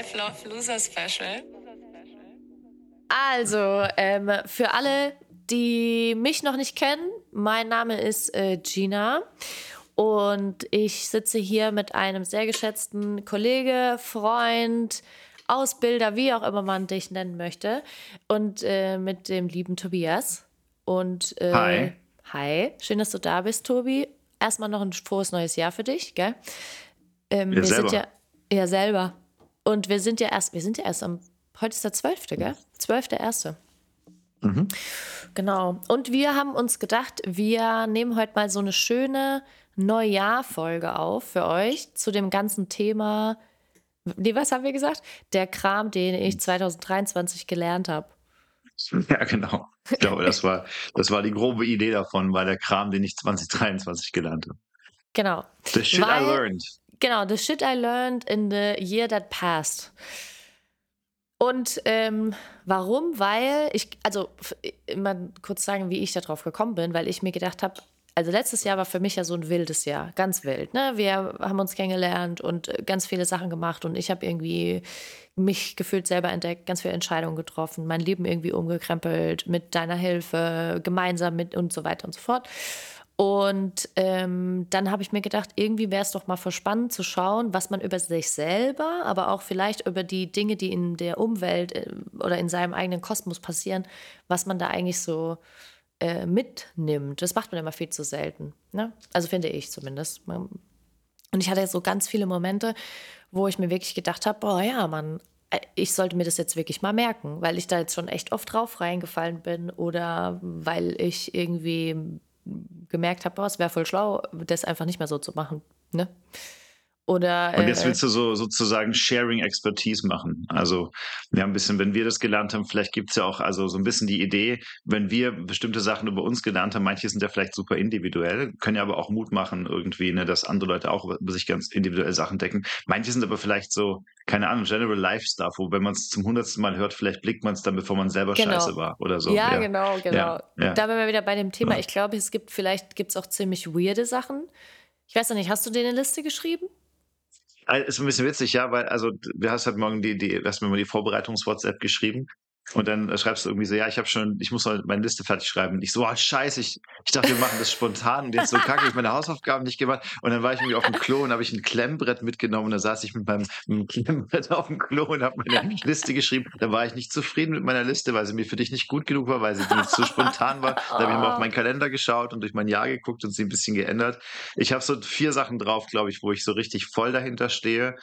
Life Love Loser Special. Also, ähm, für alle, die mich noch nicht kennen, mein Name ist äh, Gina und ich sitze hier mit einem sehr geschätzten Kollege, Freund, Ausbilder, wie auch immer man dich nennen möchte, und äh, mit dem lieben Tobias. Und äh, Hi. Hi, schön, dass du da bist, Tobi. Erstmal noch ein frohes neues Jahr für dich, gell? Ähm, Ja, wir selber. sind ja, ja selber. Und wir sind ja erst, wir sind ja erst am, heute ist der 12., gell? 12.1. Mhm. Genau. Und wir haben uns gedacht, wir nehmen heute mal so eine schöne Neujahr-Folge auf für euch zu dem ganzen Thema. Nee, was haben wir gesagt? Der Kram, den ich 2023 gelernt habe. Ja, genau. Ich glaube, das war, das war die grobe Idee davon, war der Kram, den ich 2023 gelernt habe. Genau. The shit Weil- I learned. Genau, the shit I learned in the year that passed. Und ähm, warum? Weil ich, also mal kurz sagen, wie ich darauf gekommen bin, weil ich mir gedacht habe, also letztes Jahr war für mich ja so ein wildes Jahr, ganz wild. Ne? Wir haben uns kennengelernt und äh, ganz viele Sachen gemacht und ich habe irgendwie mich gefühlt selber entdeckt, ganz viele Entscheidungen getroffen, mein Leben irgendwie umgekrempelt mit deiner Hilfe, gemeinsam mit und so weiter und so fort. Und ähm, dann habe ich mir gedacht, irgendwie wäre es doch mal voll spannend zu schauen, was man über sich selber, aber auch vielleicht über die Dinge, die in der Umwelt äh, oder in seinem eigenen Kosmos passieren, was man da eigentlich so äh, mitnimmt. Das macht man immer viel zu selten. Ne? Also finde ich zumindest. Und ich hatte so ganz viele Momente, wo ich mir wirklich gedacht habe, boah ja, Mann, äh, ich sollte mir das jetzt wirklich mal merken, weil ich da jetzt schon echt oft drauf reingefallen bin oder weil ich irgendwie gemerkt habe, boah, es wäre voll schlau, das einfach nicht mehr so zu machen. Ne? Oder Und jetzt äh, willst du so sozusagen Sharing Expertise machen. Also wir haben ein bisschen, wenn wir das gelernt haben, vielleicht gibt es ja auch also so ein bisschen die Idee, wenn wir bestimmte Sachen über uns gelernt haben, manche sind ja vielleicht super individuell, können ja aber auch Mut machen irgendwie, ne, dass andere Leute auch über sich ganz individuell Sachen decken. Manche sind aber vielleicht so, keine Ahnung, General Life Stuff, wo wenn man es zum hundertsten Mal hört, vielleicht blickt man es dann, bevor man selber Genau. scheiße war oder so. ja, genau, genau. Ja, ja. Da wären wir wieder bei dem Thema. Ja. Ich glaube, es gibt vielleicht gibt es auch ziemlich weirde Sachen. Ich weiß noch nicht, hast du dir eine Liste geschrieben? Ist ein bisschen witzig, ja, weil, also, du hast heute Morgen die, die, du hast mir mal die Vorbereitungs-WhatsApp geschrieben. Und dann schreibst du irgendwie so, ja, ich habe schon, ich muss mal meine Liste fertig schreiben. Und ich so, oh, scheiße, ich, ich dachte, wir machen das spontan und jetzt so kacke, ich meine Hausaufgaben nicht gemacht. Und dann war ich irgendwie auf dem Klo und habe ich ein Klemmbrett mitgenommen und da saß ich mit meinem, mit dem Klemmbrett auf dem Klo und habe meine Liste geschrieben. Da war ich nicht zufrieden mit meiner Liste, weil sie mir für dich nicht gut genug war, weil sie zu spontan war. Da habe ich mal auf meinen Kalender geschaut und durch mein Jahr geguckt und sie ein bisschen geändert. Ich habe so vier Sachen drauf, glaube ich, wo ich so richtig voll dahinter stehe,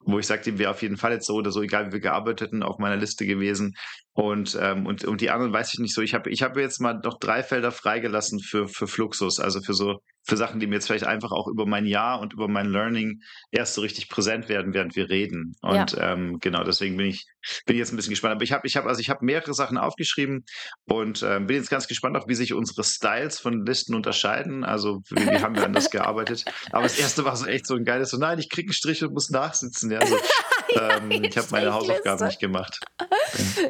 wo ich sagte, wäre auf jeden Fall jetzt so oder so, egal wie wir gearbeitet hätten, auf meiner Liste gewesen. Und, ähm, und, und die anderen weiß ich nicht so. Ich habe ich hab jetzt mal noch drei Felder freigelassen für, für Fluxus, also für so für Sachen, die mir jetzt vielleicht einfach auch über mein Jahr und über mein Learning erst so richtig präsent werden, während wir reden. Und ähm, genau, deswegen bin ich, bin jetzt ein bisschen gespannt. Aber ich habe, ich habe, also ich habe mehrere Sachen aufgeschrieben und ähm, bin jetzt ganz gespannt auch, wie sich unsere Styles von Listen unterscheiden. Also wie, wie haben wir an das gearbeitet? Aber das erste war so echt so ein geiles, so nein, ich krieg einen Strich und muss nachsitzen. Ja, so, ähm, ich habe meine Hausaufgaben nicht gemacht.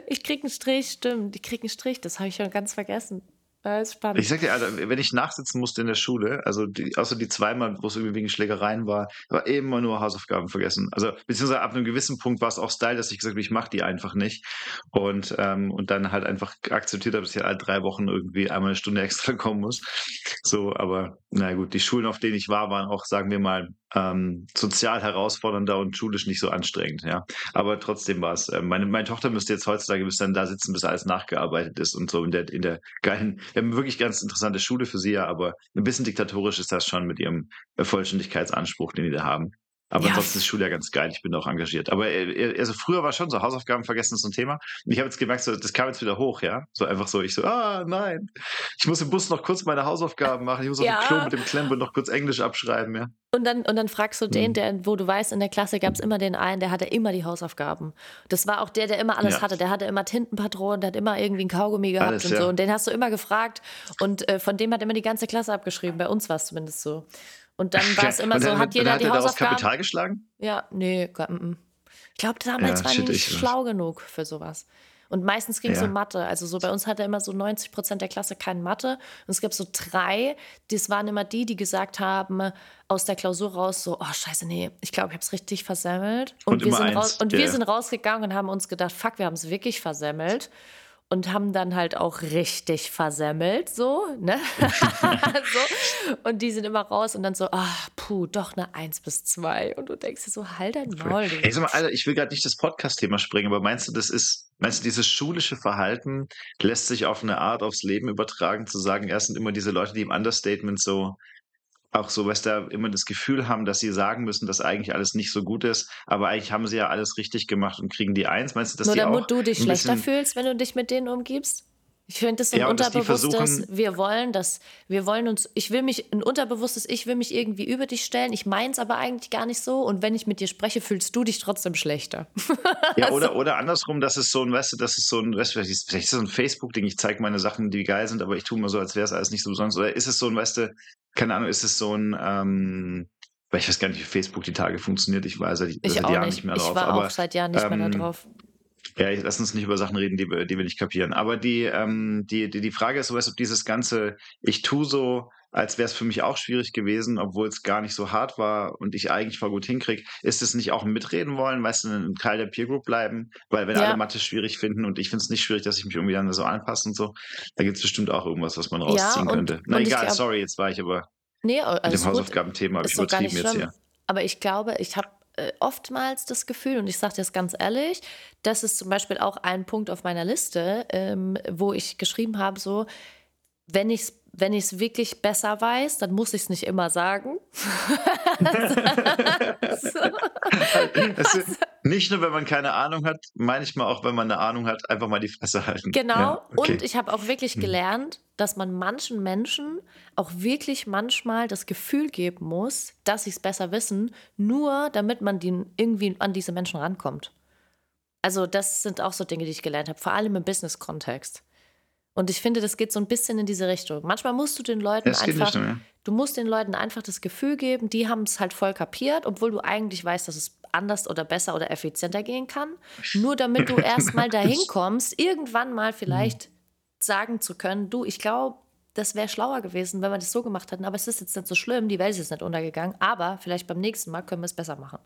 Ich krieg einen Strich, stimmt. Ich krieg einen Strich, das habe ich schon ganz vergessen. Das ist spannend. Ich sag dir, also, wenn ich nachsitzen musste in der Schule, also die, außer die zweimal, wo es irgendwie wegen Schlägereien war, war immer nur Hausaufgaben vergessen. Also beziehungsweise ab einem gewissen Punkt war es auch Style, dass ich gesagt habe, ich mache die einfach nicht. Und, ähm, und dann halt einfach akzeptiert habe, dass ich alle drei Wochen irgendwie einmal eine Stunde extra kommen muss. So, aber na gut, die Schulen, auf denen ich war, waren auch, sagen wir mal, ähm, sozial herausfordernder und schulisch nicht so anstrengend, ja. Aber trotzdem war es. Äh, meine, meine Tochter müsste jetzt heutzutage bis dann da sitzen, bis alles nachgearbeitet ist und so in der, in der geilen, wir haben wirklich ganz interessante Schule für sie, ja, aber ein bisschen diktatorisch ist das schon mit ihrem äh, Vollständigkeitsanspruch, den die da haben. Aber Ja. ansonsten ist Schule ja ganz geil, ich bin auch engagiert. Aber äh, also früher war schon so, Hausaufgaben vergessen ist so ein Thema. Und ich habe jetzt gemerkt, so, das kam jetzt wieder hoch, ja. So einfach so, ich so, ah, nein. Ich muss im Bus noch kurz meine Hausaufgaben machen. Ich muss Ja. auf dem Klo mit dem Klemmbrett noch kurz Englisch abschreiben, ja. Und dann, und dann fragst du den, Mhm. der, wo du weißt, in der Klasse gab es immer den einen, der hatte immer die Hausaufgaben. Das war auch der, der immer alles Ja. hatte. Der hatte immer Tintenpatronen, der hat immer irgendwie ein Kaugummi gehabt Alles, und ja. so. Und den hast du immer gefragt. Und äh, von dem hat immer die ganze Klasse abgeschrieben. Bei uns war es zumindest so. Und dann war es immer Und so, dann- hat jeder dann die Hausaufgaben. Kapital geschlagen? Ja, nee, mm, mm. ich glaube, damals Ja, war shit, ich nicht ich- schlau genug für sowas. Und meistens ging es Ja. um Mathe. Also so bei uns hatte immer so 90 Prozent der Klasse kein Mathe. Und es gab so drei, das waren immer die, die gesagt haben, aus der Klausur raus, so, oh scheiße, nee, ich glaube, ich habe es richtig versemmelt. Und, Und wir, sind, raus, und ja. wir sind rausgegangen und haben uns gedacht, fuck, wir haben es wirklich versemmelt. Und haben dann halt auch richtig versemmelt, so, ne? so. Und die sind immer raus und dann so, ah, puh, doch eine 1 bis 2. Und du denkst dir so, halt dein Maul, Ey, Digga. sag mal, Alter, ich will gerade nicht das Podcast-Thema springen, aber meinst du, das ist, meinst du, dieses schulische Verhalten lässt sich auf eine Art aufs Leben übertragen, zu sagen, erst sind immer diese Leute, die im Understatement so auch so, weißt du, immer das Gefühl haben, dass sie sagen müssen, dass eigentlich alles nicht so gut ist, aber eigentlich haben sie ja alles richtig gemacht und kriegen die Eins. Meinst du, dass Nur die damit auch du dich schlechter fühlst, wenn du dich mit denen umgibst? Ich finde das so ein Ja, unterbewusstes, wir wollen das, wir wollen uns, ich will mich, ein unterbewusstes, ich will mich irgendwie über dich stellen, ich meins aber eigentlich gar nicht so und wenn ich mit dir spreche, fühlst du dich trotzdem schlechter. Ja, oder, oder andersrum, dass es so ein, weißt du, das ist so ein, weißt du, vielleicht ist ist das so ein Facebook-Ding, ich zeige meine Sachen, die geil sind, aber ich tue mal so, als wäre es alles nicht so besonders. Oder ist es so ein, weißt du, keine Ahnung, ist es so ein, ähm, weil ich weiß gar nicht, wie Facebook die Tage funktioniert, ich weiß seit, Ich seit auch Jahren nicht. nicht mehr ich drauf. war aber auch seit Jahren nicht mehr ähm, da drauf. Ja, lass uns nicht über Sachen reden, die, wir- die wir nicht kapieren. Aber die, ähm, die, die, die Frage ist so, weißt du, ob dieses ganze, ich tue so, als wäre es für mich auch schwierig gewesen, obwohl es gar nicht so hart war und ich eigentlich voll gut hinkriege, ist es nicht auch Mitreden wollen, weißt du, ein Teil der Peer Group bleiben? Weil wenn Ja. alle Mathe schwierig finden und ich finde es nicht schwierig, dass ich mich irgendwie dann so anpasse und so, da gibt es bestimmt auch irgendwas, was man rausziehen und- könnte. Na und egal, glaub- sorry, jetzt war ich aber Nee, mit alles dem. Hausaufgabenthema, habe ich übertrieben jetzt hier. Aber ich glaube, ich habe äh, oftmals das Gefühl, und ich sage das ganz ehrlich, das ist zum Beispiel auch ein Punkt auf meiner Liste, ähm, wo ich geschrieben habe, so, wenn ich es wenn ich's wirklich besser weiß, dann muss ich es nicht immer sagen. so. Das ist, nicht nur, wenn man keine Ahnung hat, manchmal auch, wenn man eine Ahnung hat, einfach mal die Fresse halten. Genau. Ja, okay. Und ich habe auch wirklich Hm. gelernt, dass man manchen Menschen auch wirklich manchmal das Gefühl geben muss, dass sie es besser wissen, nur damit man die irgendwie an diese Menschen rankommt. Also das sind auch so Dinge, die ich gelernt habe, vor allem im Business-Kontext. Und ich finde, das geht so ein bisschen in diese Richtung. Manchmal musst du den Leuten Das einfach, nicht, ne? du musst den Leuten einfach das Gefühl geben, die haben es halt voll kapiert, obwohl du eigentlich weißt, dass es anders oder besser oder effizienter gehen kann. Nur damit du erstmal dahin kommst, irgendwann mal vielleicht sagen zu können, du, ich glaube, das wäre schlauer gewesen, wenn wir das so gemacht hätten, aber es ist jetzt nicht so schlimm, die Welt ist jetzt nicht untergegangen, aber vielleicht beim nächsten Mal können wir es besser machen.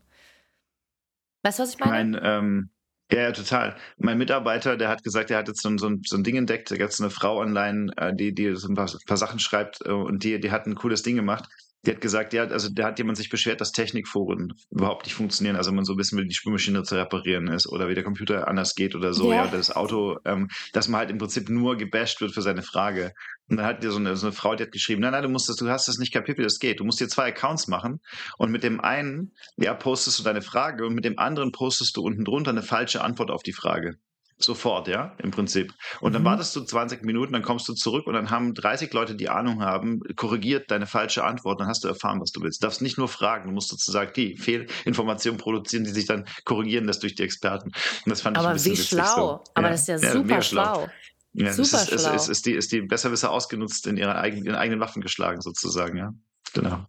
Weißt du, was ich meine? Mein, ähm, ja, ja, total. Mein Mitarbeiter, der hat gesagt, er hat jetzt so ein, so ein, so ein Ding entdeckt, da gibt es eine Frau online, äh, die, die so ein paar, paar Sachen schreibt äh, und die, die hat ein cooles Ding gemacht. Die hat gesagt, ja, also da hat jemand sich beschwert, dass Technikforen überhaupt nicht funktionieren. Also man so wissen will, wie die Spülmaschine zu reparieren ist oder wie der Computer anders geht oder so, Ja. ja, oder das Auto, ähm, dass man halt im Prinzip nur gebasht wird für seine Frage. Und dann hat dir so eine, so eine Frau, die hat geschrieben, nein, nein, du musst das, du hast das nicht kapiert, wie das geht. Du musst dir zwei Accounts machen und mit dem einen, ja, postest du deine Frage und mit dem anderen postest du unten drunter eine falsche Antwort auf die Frage. Sofort, ja, im Prinzip. Und dann Mhm. wartest du 20 Minuten, dann kommst du zurück und dann haben 30 Leute, die Ahnung haben, korrigiert deine falsche Antwort, dann hast du erfahren, was du willst. Du darfst nicht nur fragen, du musst sozusagen die Fehlinformationen produzieren, die sich dann korrigieren lässt durch die Experten. Und das fand ich ein aber bisschen wie schlau. so. Aber das ist ja, super mega schlau. Ja, Super ist, ist, schlau. ist, ist, die, ist die Besserwisser ausgenutzt in ihren eigenen, ihren eigenen Waffen geschlagen, sozusagen, ja. Genau.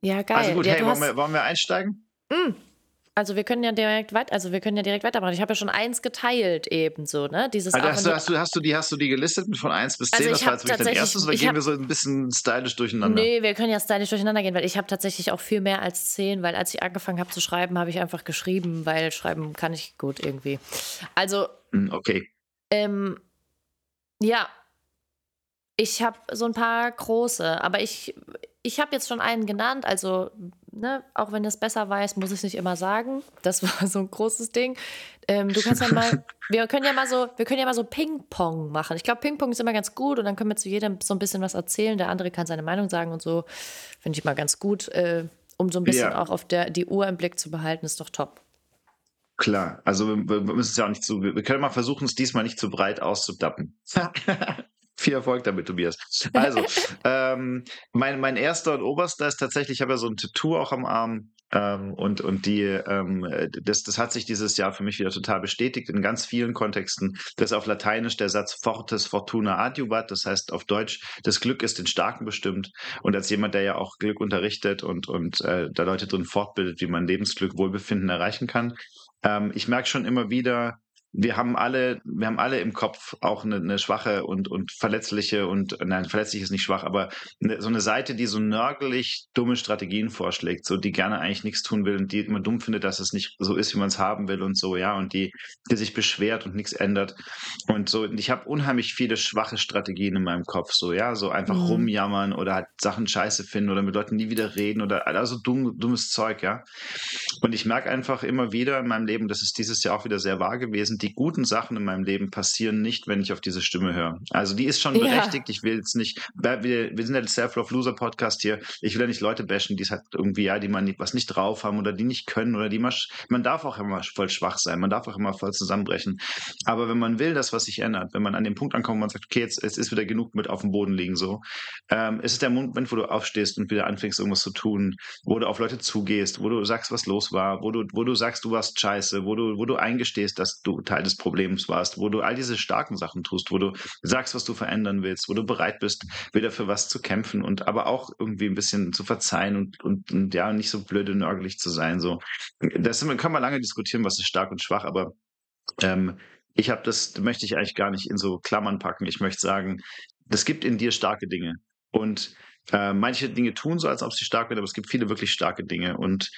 Ja, geil. Also gut, ja, hey, wollen hast, wir, wollen wir einsteigen? Mm. Also wir können ja direkt weiter, also wir können ja direkt weitermachen. Ich habe ja schon eins geteilt ebenso, ne? Dieses Also hast, du, hast, du, hast, du die, hast du die gelistet mit von 1 bis 10? Also das ich war jetzt wirklich dein erstes oder gehen hab- wir so ein bisschen stylisch durcheinander? Nee, wir können ja stylisch durcheinander gehen, weil ich habe tatsächlich auch viel mehr als zehn, weil als ich angefangen habe zu schreiben, habe ich einfach geschrieben, weil schreiben kann ich gut irgendwie. Also, Hm, Okay. ähm, ja, ich habe so ein paar große, aber ich, ich habe jetzt schon einen genannt, also, ne, auch wenn es besser weiß, muss ich es nicht immer sagen. Das war so ein großes Ding. Ähm, du kannst ja mal, wir können ja mal so, wir können ja mal so Ping-Pong machen. Ich glaube, Ping-Pong ist immer ganz gut und dann können wir zu jedem so ein bisschen was erzählen. Der andere kann seine Meinung sagen und so. Finde ich mal ganz gut, äh, um so ein bisschen Ja. auch auf der, die Uhr im Blick zu behalten, ist doch top. Klar, also wir, wir müssen es ja auch nicht zu, wir können mal versuchen, es diesmal nicht zu breit auszudappen. Viel Erfolg damit, Tobias. Also, ähm, mein, mein erster und oberster ist tatsächlich, ich habe ja so ein Tattoo auch am Arm. Ähm, und und die, ähm, das, das hat sich dieses Jahr für mich wieder total bestätigt in ganz vielen Kontexten. Das ist auf Lateinisch der Satz Fortes Fortuna Adiuvat, das heißt auf Deutsch, das Glück ist den Starken bestimmt. Und als jemand, der ja auch Glück unterrichtet und, und äh, da Leute drin fortbildet, wie man Lebensglück, Wohlbefinden erreichen kann, ähm, ich merke schon immer wieder, wir haben alle, wir haben alle im Kopf auch eine, eine schwache und, und verletzliche und, nein, verletzlich ist nicht schwach, aber eine, so eine Seite, die so nörgelig dumme Strategien vorschlägt, so die gerne eigentlich nichts tun will und die immer dumm findet, dass es nicht so ist, wie man es haben will und so, ja, und die, die sich beschwert und nichts ändert. Und so, und ich habe unheimlich viele schwache Strategien in meinem Kopf, so, ja, so einfach mhm. rumjammern oder halt Sachen scheiße finden oder mit Leuten nie wieder reden oder also dumm, dummes Zeug, ja. Und ich merke einfach immer wieder in meinem Leben, das ist dieses Jahr auch wieder sehr wahr gewesen, die guten Sachen in meinem Leben passieren nicht, wenn ich auf diese Stimme höre. Also die ist schon berechtigt. Ja. Ich will jetzt nicht, wir, wir sind ja der Self-Love-Loser-Podcast hier. Ich will ja nicht Leute bashen, die es halt irgendwie, ja, die man was nicht drauf haben oder die nicht können oder die man, man darf auch immer voll schwach sein. Man darf auch immer voll zusammenbrechen. Aber wenn man will, dass was sich ändert, wenn man an den Punkt ankommt, wo man sagt, okay, jetzt, jetzt ist wieder genug mit auf dem Boden liegen, so, ähm, es ist der Moment, wo du aufstehst und wieder anfängst, irgendwas zu tun, wo du auf Leute zugehst, wo du sagst, was los war, wo du, wo du sagst, du warst scheiße, wo du, wo du eingestehst, dass du Teil des Problems warst, wo du all diese starken Sachen tust, wo du sagst, was du verändern willst, wo du bereit bist, wieder für was zu kämpfen und aber auch irgendwie ein bisschen zu verzeihen und, und, und ja, nicht so blöd und nörgelig zu sein. So, das kann man lange diskutieren, was ist stark und schwach, aber ähm, ich habe das, möchte ich eigentlich gar nicht in so Klammern packen. Ich möchte sagen, das gibt in dir starke Dinge. Und äh, manche Dinge tun so, als ob sie stark werden, aber es gibt viele wirklich starke Dinge. Und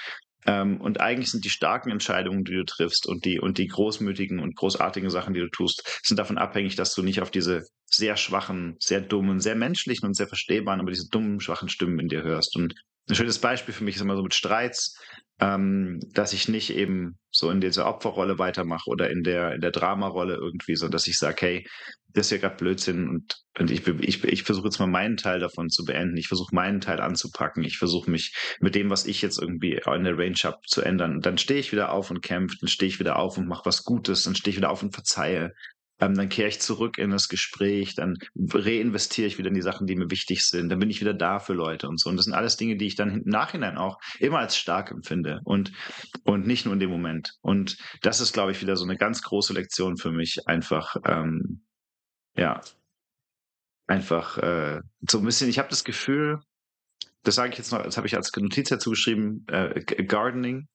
und eigentlich sind die starken Entscheidungen, die du triffst und die, und die großmütigen und großartigen Sachen, die du tust, sind davon abhängig, dass du nicht auf diese sehr schwachen, sehr dummen, sehr menschlichen und sehr verstehbaren, aber diese dummen, schwachen Stimmen in dir hörst. Und ein schönes Beispiel für mich ist immer so mit Streits, ähm, dass ich nicht eben so in dieser Opferrolle weitermache oder in der, in der Dramarolle irgendwie, sondern dass ich sage, hey, das ist ja gerade Blödsinn und, und ich, ich, ich versuche jetzt mal meinen Teil davon zu beenden. Ich versuche meinen Teil anzupacken. Ich versuche mich mit dem, was ich jetzt irgendwie in der Range habe, zu ändern. Und dann stehe ich wieder auf und kämpfe, dann stehe ich wieder auf und mache was Gutes, dann stehe ich wieder auf und verzeihe. Ähm, dann kehre ich zurück in das Gespräch, dann reinvestiere ich wieder in die Sachen, die mir wichtig sind, dann bin ich wieder da für Leute und so. Und das sind alles Dinge, die ich dann im Nachhinein auch immer als stark empfinde und, und nicht nur in dem Moment. Und das ist, glaube ich, wieder so eine ganz große Lektion für mich, einfach, ähm, ja, einfach äh, so ein bisschen, ich habe das Gefühl, das sage ich jetzt noch, das habe ich als Notiz dazu geschrieben, äh, Gardening.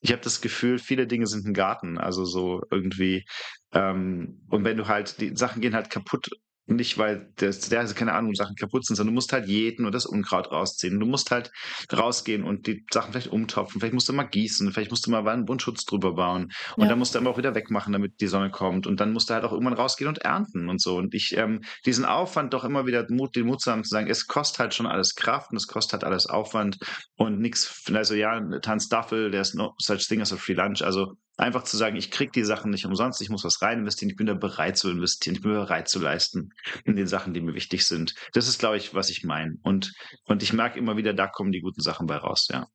Ich habe das Gefühl, viele Dinge sind ein Garten. Also so irgendwie, ähm, und wenn du halt, die Sachen gehen halt kaputt nicht, weil das, der, keine Ahnung, Sachen kaputt sind, sondern du musst halt jeden und das Unkraut rausziehen. Du musst halt rausgehen und die Sachen vielleicht umtopfen. Vielleicht musst du mal gießen. Vielleicht musst du mal einen Wundschutz drüber bauen. Und ja. dann musst du aber auch wieder wegmachen, damit die Sonne kommt. Und dann musst du halt auch irgendwann rausgehen und ernten und so. Und ich, ähm, diesen Aufwand doch immer wieder Mut, den Mut zu haben, zu sagen, es kostet halt schon alles Kraft und es kostet halt alles Aufwand und nichts, also ja, Tanz Duffel, there's no such thing as a free lunch. Also Einfach zu sagen, ich kriege die Sachen nicht umsonst, ich muss was rein investieren, ich bin da bereit zu investieren, ich bin bereit zu leisten in den Sachen, die mir wichtig sind. Das ist, glaube ich, was ich meine. Und, und ich merke immer wieder, da kommen die guten Sachen bei raus, ja.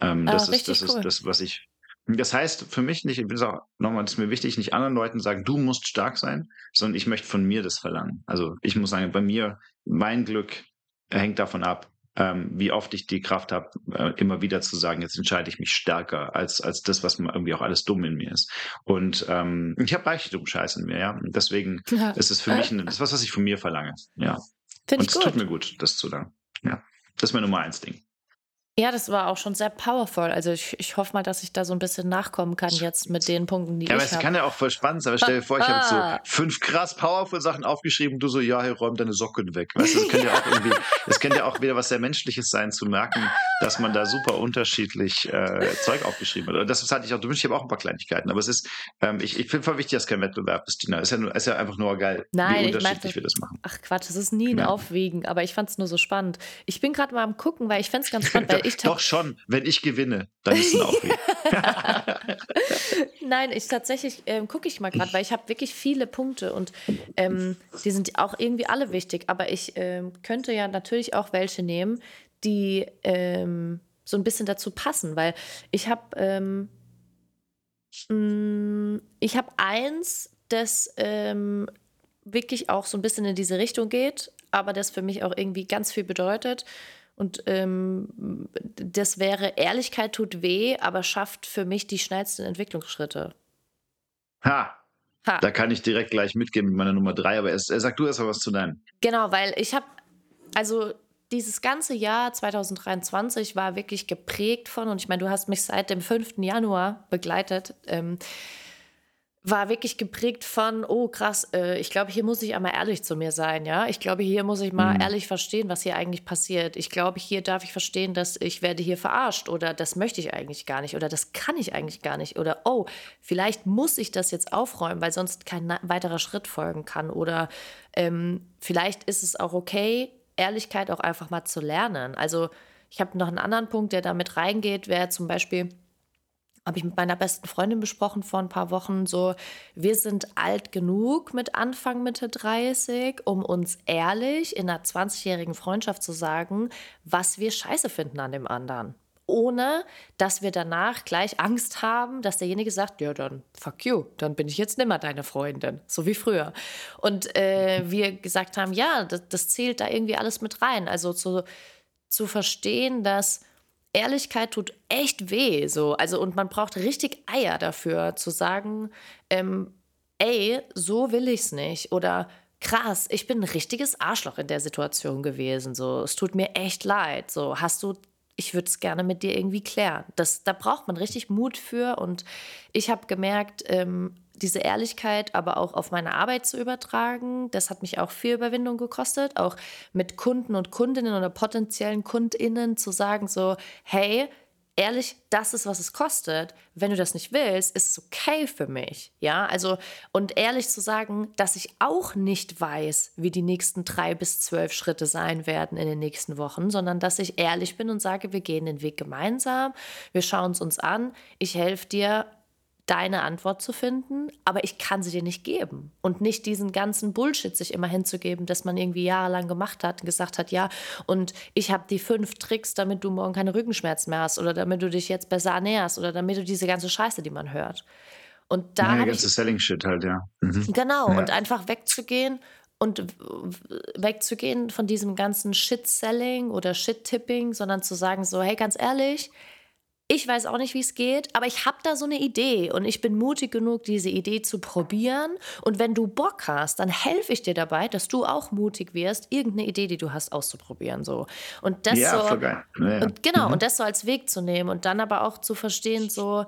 Ähm, ah, das, ist, das cool. ist das, was ich. Das heißt für mich nicht, ich will auch nochmal, das ist mir wichtig, nicht anderen Leuten sagen, du musst stark sein, sondern ich möchte von mir das verlangen. Also ich muss sagen, bei mir, mein Glück hängt davon ab, ähm, wie oft ich die Kraft habe, äh, immer wieder zu sagen, jetzt entscheide ich mich stärker als, als das, was irgendwie auch alles dumm in mir ist. Und ähm, ich habe Reichtum Scheiß in mir, ja. Und deswegen ja. ist es für mich ein, das ist was, was ich von mir verlange. Ja. Find Und es tut mir gut, das zu sagen. Ja. Das ist mein Nummer eins Ding. Ja, das war auch schon sehr powerful. Also ich, ich hoffe mal, dass ich da so ein bisschen nachkommen kann jetzt mit den Punkten, die ja, ich habe. Ja, aber es kann ja auch voll spannend sein. Aber stell dir vor, ich ah. habe so fünf krass powerful Sachen aufgeschrieben. Du so, ja, hey, räum deine Socken weg. Weißt du, das könnte ja auch irgendwie, das könnte ja auch wieder was sehr Menschliches sein, zu merken, dass man da super unterschiedlich äh, Zeug aufgeschrieben hat. Und das hatte ich auch, du ich habe auch ein paar Kleinigkeiten. Aber es ist, ähm, ich, ich finde voll wichtig, dass kein Wettbewerb ist, Tina. Es ist ja, nur, ist ja einfach nur geil, Nein, wie unterschiedlich ich mein, wir das machen. Ach Quatsch, es ist nie ein ja. Aufwiegen. Aber ich fand es nur so spannend. Ich bin gerade mal am gucken, weil ich fände es ganz spannend, weil ich Doch schon wenn ich gewinne, dann ist es auch Nein, ich tatsächlich ähm, gucke ich mal gerade, weil ich habe wirklich viele Punkte und ähm, die sind auch irgendwie alle wichtig. Aber ich ähm, könnte ja natürlich auch welche nehmen, die ähm, so ein bisschen dazu passen, weil ich habe ähm, mm, ich habe eins, das ähm, wirklich auch so ein bisschen in diese Richtung geht, aber das für mich auch irgendwie ganz viel bedeutet. Und ähm, das wäre, Ehrlichkeit tut weh, aber schafft für mich die schnellsten Entwicklungsschritte. Ha. ha. Da kann ich direkt gleich mitgehen mit meiner Nummer drei, aber er, sag du erst mal was zu deinem. Genau, weil ich habe, also dieses ganze Jahr 2023 war wirklich geprägt von, und ich meine, du hast mich seit dem 5. Januar begleitet. Ähm, war wirklich geprägt von, oh krass, äh, ich glaube, hier muss ich einmal ehrlich zu mir sein, ja. Ich glaube, hier muss ich mal mhm. ehrlich verstehen, was hier eigentlich passiert. Ich glaube, hier darf ich verstehen, dass ich werde hier verarscht oder das möchte ich eigentlich gar nicht oder das kann ich eigentlich gar nicht oder oh, vielleicht muss ich das jetzt aufräumen, weil sonst kein weiterer Schritt folgen kann oder ähm, vielleicht ist es auch okay, Ehrlichkeit auch einfach mal zu lernen. Also ich habe noch einen anderen Punkt, der damit reingeht, wäre zum Beispiel habe ich mit meiner besten Freundin besprochen vor ein paar Wochen, so, wir sind alt genug mit Anfang, Mitte 30, um uns ehrlich in einer 20-jährigen Freundschaft zu sagen, was wir scheiße finden an dem anderen. Ohne, dass wir danach gleich Angst haben, dass derjenige sagt, ja, dann fuck you, dann bin ich jetzt nimmer deine Freundin, so wie früher. Und äh, wir gesagt haben, ja, das, das zählt da irgendwie alles mit rein. Also zu, zu verstehen, dass Ehrlichkeit tut echt weh. So. Also, und man braucht richtig Eier dafür, zu sagen, ähm, ey, so will ich's nicht. Oder krass, ich bin ein richtiges Arschloch in der Situation gewesen. So, es tut mir echt leid. So, hast du ich würde es gerne mit dir irgendwie klären. Das, da braucht man richtig Mut für. Und ich habe gemerkt, ähm, diese Ehrlichkeit aber auch auf meine Arbeit zu übertragen, das hat mich auch viel Überwindung gekostet, auch mit Kunden und Kundinnen oder potenziellen Kundinnen zu sagen so, hey, ehrlich, das ist, was es kostet. Wenn du das nicht willst, ist es okay für mich. Ja, also, und ehrlich zu sagen, dass ich auch nicht weiß, wie die nächsten drei bis zwölf Schritte sein werden in den nächsten Wochen, sondern dass ich ehrlich bin und sage, wir gehen den Weg gemeinsam, wir schauen es uns an, ich helfe dir deine Antwort zu finden, aber ich kann sie dir nicht geben. Und nicht diesen ganzen Bullshit sich immer hinzugeben, dass man irgendwie jahrelang gemacht hat und gesagt hat, ja, und ich habe die fünf Tricks, damit du morgen keine Rückenschmerzen mehr hast oder damit du dich jetzt besser ernährst oder damit du diese ganze Scheiße, die man hört. Und da ja, ganze Selling-Shit halt, ja. Mhm. Genau, ja. und einfach wegzugehen und wegzugehen von diesem ganzen Shit-Selling oder Shit-Tipping, sondern zu sagen so, hey, ganz ehrlich, ich weiß auch nicht, wie es geht, aber ich habe da so eine Idee und ich bin mutig genug, diese Idee zu probieren. Und wenn du Bock hast, dann helfe ich dir dabei, dass du auch mutig wirst, irgendeine Idee, die du hast, auszuprobieren. So. Und das ja, so, ja, ja. Und genau, mhm. und das so als Weg zu nehmen und dann aber auch zu verstehen, so,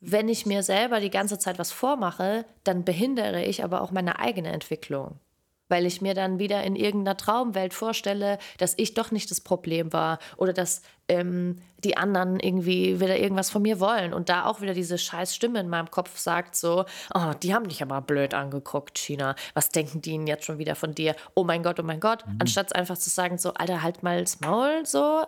wenn ich mir selber die ganze Zeit was vormache, dann behindere ich aber auch meine eigene Entwicklung weil ich mir dann wieder in irgendeiner Traumwelt vorstelle, dass ich doch nicht das Problem war oder dass ähm, die anderen irgendwie wieder irgendwas von mir wollen und da auch wieder diese scheiß Stimme in meinem Kopf sagt so, oh, die haben dich aber blöd angeguckt, China. Was denken die denn jetzt schon wieder von dir? Oh mein Gott, oh mein Gott. Mhm. Anstatt einfach zu sagen so, Alter, halt mal das Maul so,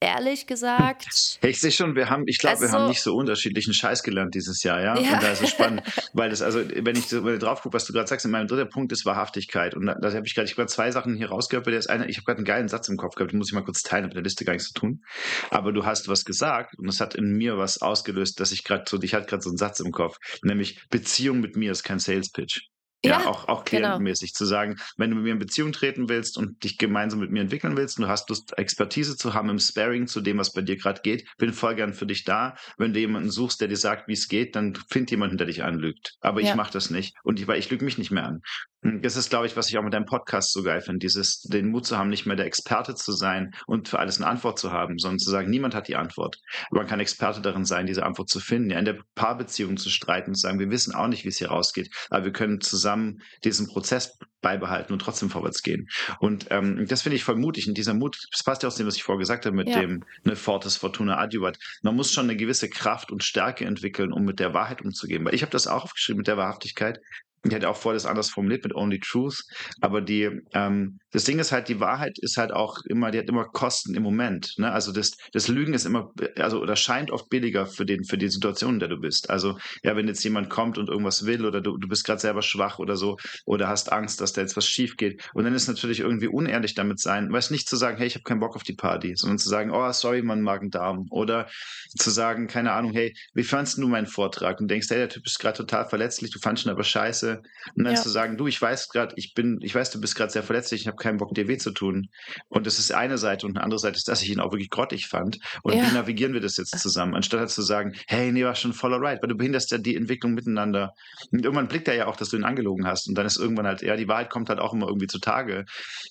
ehrlich gesagt. Ich sehe schon, wir haben, ich glaube, also, wir haben nicht so unterschiedlichen Scheiß gelernt dieses Jahr, ja. ja. Und da ist es spannend, weil das, also, wenn ich so drauf gucke, was du gerade sagst, in meinem dritten Punkt ist Wahrhaftigkeit. Und da, da habe ich gerade, ich habe zwei Sachen hier rausgehört, weil der ist eine, ich habe gerade einen geilen Satz im Kopf gehabt, den muss ich mal kurz teilen, mit der Liste gar nichts zu tun. Aber du hast was gesagt und es hat in mir was ausgelöst, dass ich gerade so, ich hatte gerade so einen Satz im Kopf, nämlich Beziehung mit mir ist kein Sales Pitch. Ja, ja, auch, auch klientenmäßig genau. zu sagen, wenn du mit mir in Beziehung treten willst und dich gemeinsam mit mir entwickeln willst und du hast Lust, Expertise zu haben im Sparing zu dem, was bei dir gerade geht, bin voll gern für dich da. Wenn du jemanden suchst, der dir sagt, wie es geht, dann find jemanden, der dich anlügt. Aber ja. ich mache das nicht. Und ich, weil ich lüge mich nicht mehr an. Hm, das ist, glaube ich, was ich auch mit deinem Podcast so geil finde, dieses, den Mut zu haben, nicht mehr der Experte zu sein und für alles eine Antwort zu haben, sondern zu sagen, niemand hat die Antwort. man kann Experte darin sein, diese Antwort zu finden, ja, in der Paarbeziehung zu streiten und zu sagen, wir wissen auch nicht, wie es hier rausgeht, aber wir können zusammen diesen Prozess beibehalten und trotzdem vorwärts gehen. Und ähm, das finde ich voll mutig. Und dieser Mut, das passt ja aus dem, was ich vorher gesagt habe, mit ja. dem ne, Fortis Fortuna Adjuvat. Man muss schon eine gewisse Kraft und Stärke entwickeln, um mit der Wahrheit umzugehen. Weil ich habe das auch aufgeschrieben mit der Wahrhaftigkeit ich hätte auch vor das anders formuliert mit Only Truth, aber die, ähm, das Ding ist halt, die Wahrheit ist halt auch immer, die hat immer Kosten im Moment. Ne? Also das, das Lügen ist immer, also oder scheint oft billiger für den, für die Situation, in der du bist. Also ja, wenn jetzt jemand kommt und irgendwas will oder du, du bist gerade selber schwach oder so oder hast Angst, dass da jetzt was schief geht und dann ist natürlich irgendwie unehrlich damit sein, weißt nicht zu sagen, hey, ich habe keinen Bock auf die Party, sondern zu sagen, oh, sorry, man Magen-Darm oder zu sagen, keine Ahnung, hey, wie fandest du meinen Vortrag und denkst, hey, der Typ ist gerade total verletzlich, du fandest ihn aber scheiße und dann ja. zu sagen, du, ich weiß gerade, ich bin, ich weiß, du bist gerade sehr verletzlich, ich habe keinen Bock, dir weh zu tun. Und das ist eine Seite und eine andere Seite ist, dass ich ihn auch wirklich grottig fand. Und ja. wie navigieren wir das jetzt zusammen? Anstatt halt zu sagen, hey, nee, war schon voller right, weil du behinderst ja die Entwicklung miteinander. Und irgendwann blickt er ja auch, dass du ihn angelogen hast. Und dann ist irgendwann halt, ja, die Wahrheit kommt halt auch immer irgendwie zutage.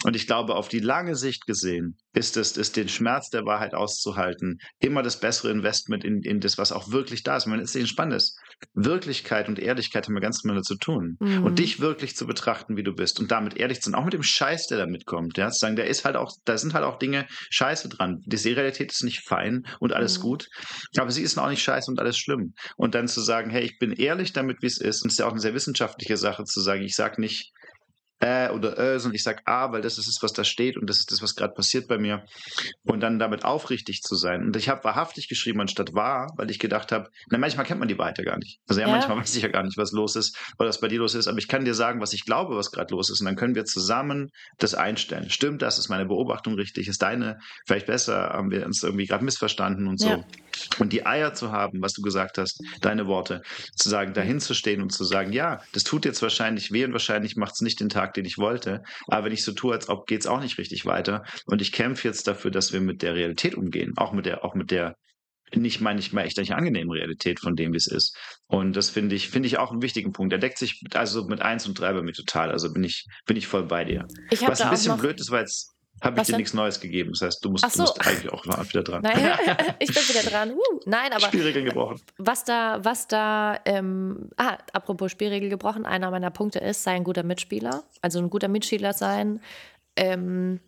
Und ich glaube, auf die lange Sicht gesehen, ist es, ist den Schmerz der Wahrheit auszuhalten, immer das bessere Investment in, in das, was auch wirklich da ist. Man ist spannend ist. Wirklichkeit und Ehrlichkeit haben ja ganz miteinander zu tun. Mhm. Und dich wirklich zu betrachten, wie du bist und damit ehrlich zu sein, auch mit dem Scheiß, der da mitkommt. Ja, zu sagen, da ist halt auch, da sind halt auch Dinge Scheiße dran. Die Realität ist nicht fein und alles Mhm. gut, aber sie ist auch nicht scheiße und alles schlimm. Und dann zu sagen, hey, ich bin ehrlich damit, wie es ist. Und es ist ja auch eine sehr wissenschaftliche Sache zu sagen, ich sage nicht, äh oder äh, sondern ich sage ah, weil das ist es, was da steht und das ist das, was gerade passiert bei mir. Und dann damit aufrichtig zu sein. Und ich habe wahrhaftig geschrieben anstatt wahr, weil ich gedacht habe, na, manchmal kennt man die Wahrheit ja gar nicht. Also ja, Ja. manchmal weiß ich ja gar nicht, was los ist oder was bei dir los ist, aber ich kann dir sagen, was ich glaube, was gerade los ist. Und dann können wir zusammen das einstellen. Stimmt das? Ist meine Beobachtung richtig? Ist deine vielleicht besser? Haben wir uns irgendwie gerade missverstanden und so. Ja. Und die Eier zu haben, was du gesagt hast, deine Worte, zu sagen, dahin zu stehen und zu sagen, ja, das tut jetzt wahrscheinlich weh und wahrscheinlich macht es nicht den Tag, den ich wollte. Aber wenn ich so tue, als ob geht es auch nicht richtig weiter. Und ich kämpfe jetzt dafür, dass wir mit der Realität umgehen, auch mit der, auch mit der nicht meine ich mal echt nicht angenehmen Realität von dem, wie es ist. Und das finde ich, finde ich auch einen wichtigen Punkt. Der deckt sich also mit eins und drei bei mir total. Also bin ich, bin ich voll bei dir. Was ein bisschen blöd ist, weil jetzt habe ich dir denn? nichts Neues gegeben. Das heißt, du musst, Ach du so. musst eigentlich auch wieder dran. Nein, ich bin wieder dran. Uh, nein, aber Spielregeln gebrochen. was da, was da, ähm, ah, apropos Spielregel gebrochen, einer meiner Punkte ist, sei ein guter Mitspieler. Also ein guter Mitspieler sein ähm,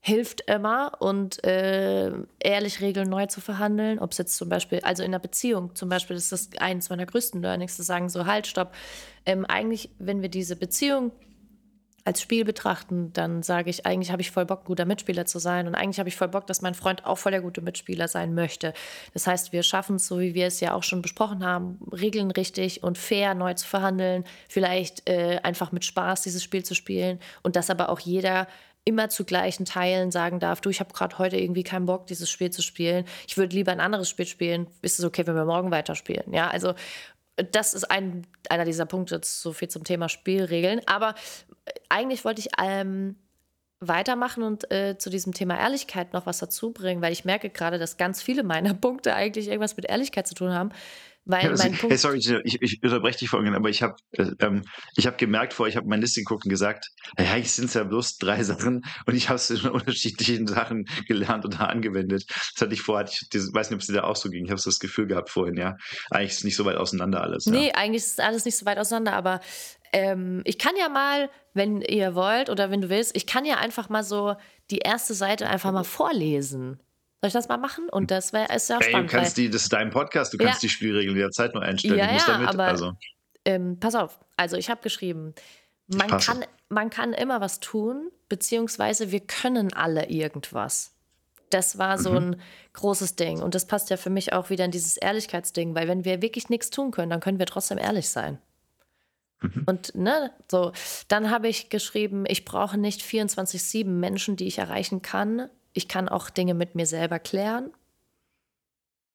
hilft immer und äh, ehrlich Regeln neu zu verhandeln. Ob es jetzt zum Beispiel, also in einer Beziehung zum Beispiel, das ist eines meiner größten Learnings, zu sagen, so halt, stopp. Ähm, eigentlich, wenn wir diese Beziehung als Spiel betrachten, dann sage ich, eigentlich habe ich voll Bock, ein guter Mitspieler zu sein. Und eigentlich habe ich voll Bock, dass mein Freund auch voll der gute Mitspieler sein möchte. Das heißt, wir schaffen es, so wie wir es ja auch schon besprochen haben, Regeln richtig und fair neu zu verhandeln. Vielleicht äh, einfach mit Spaß dieses Spiel zu spielen. Und dass aber auch jeder immer zu gleichen Teilen sagen darf, du, ich habe gerade heute irgendwie keinen Bock, dieses Spiel zu spielen. Ich würde lieber ein anderes Spiel spielen. Ist es okay, wenn wir morgen weiterspielen? Ja, also das ist ein, einer dieser Punkte, so viel zum Thema Spielregeln. Aber eigentlich wollte ich ähm, weitermachen und äh, zu diesem Thema Ehrlichkeit noch was dazu bringen, weil ich merke gerade, dass ganz viele meiner Punkte eigentlich irgendwas mit Ehrlichkeit zu tun haben. Weil Also, mein hey, Punkt. sorry, Gina, ich, ich unterbreche dich vorhin, aber ich habe äh, ähm, ich hab gemerkt vor, ich habe meine Liste geguckt und gesagt, ja, sind es ja bloß drei Sachen und ich habe es in unterschiedlichen Sachen gelernt oder angewendet. Das hatte ich vorher, ich weiß nicht, ob es dir da auch so ging, ich habe so das Gefühl gehabt vorhin, ja. Eigentlich ist es nicht so weit auseinander alles. Ja. Nee, eigentlich ist alles nicht so weit auseinander, aber ähm, ich kann ja mal, wenn ihr wollt oder wenn du willst, ich kann ja einfach mal so die erste Seite einfach mal vorlesen. Soll ich das mal machen? Und das wäre ist ja Ey, du spannend. kannst weil, die, das ist dein Podcast, du Ja. kannst die Spielregeln jederzeit nur einstellen. Ja, du musst ja, damit, aber- also. ähm, pass auf, also ich habe geschrieben, man kann, man kann immer was tun, beziehungsweise wir können alle irgendwas. Das war so Mhm. ein großes Ding. Und das passt ja für mich auch wieder in dieses Ehrlichkeitsding, weil wenn wir wirklich nichts tun können, dann können wir trotzdem ehrlich sein. Mhm. Und ne, so, dann habe ich geschrieben, ich brauche nicht 24-7 Menschen, die ich erreichen kann. Ich kann auch Dinge mit mir selber klären.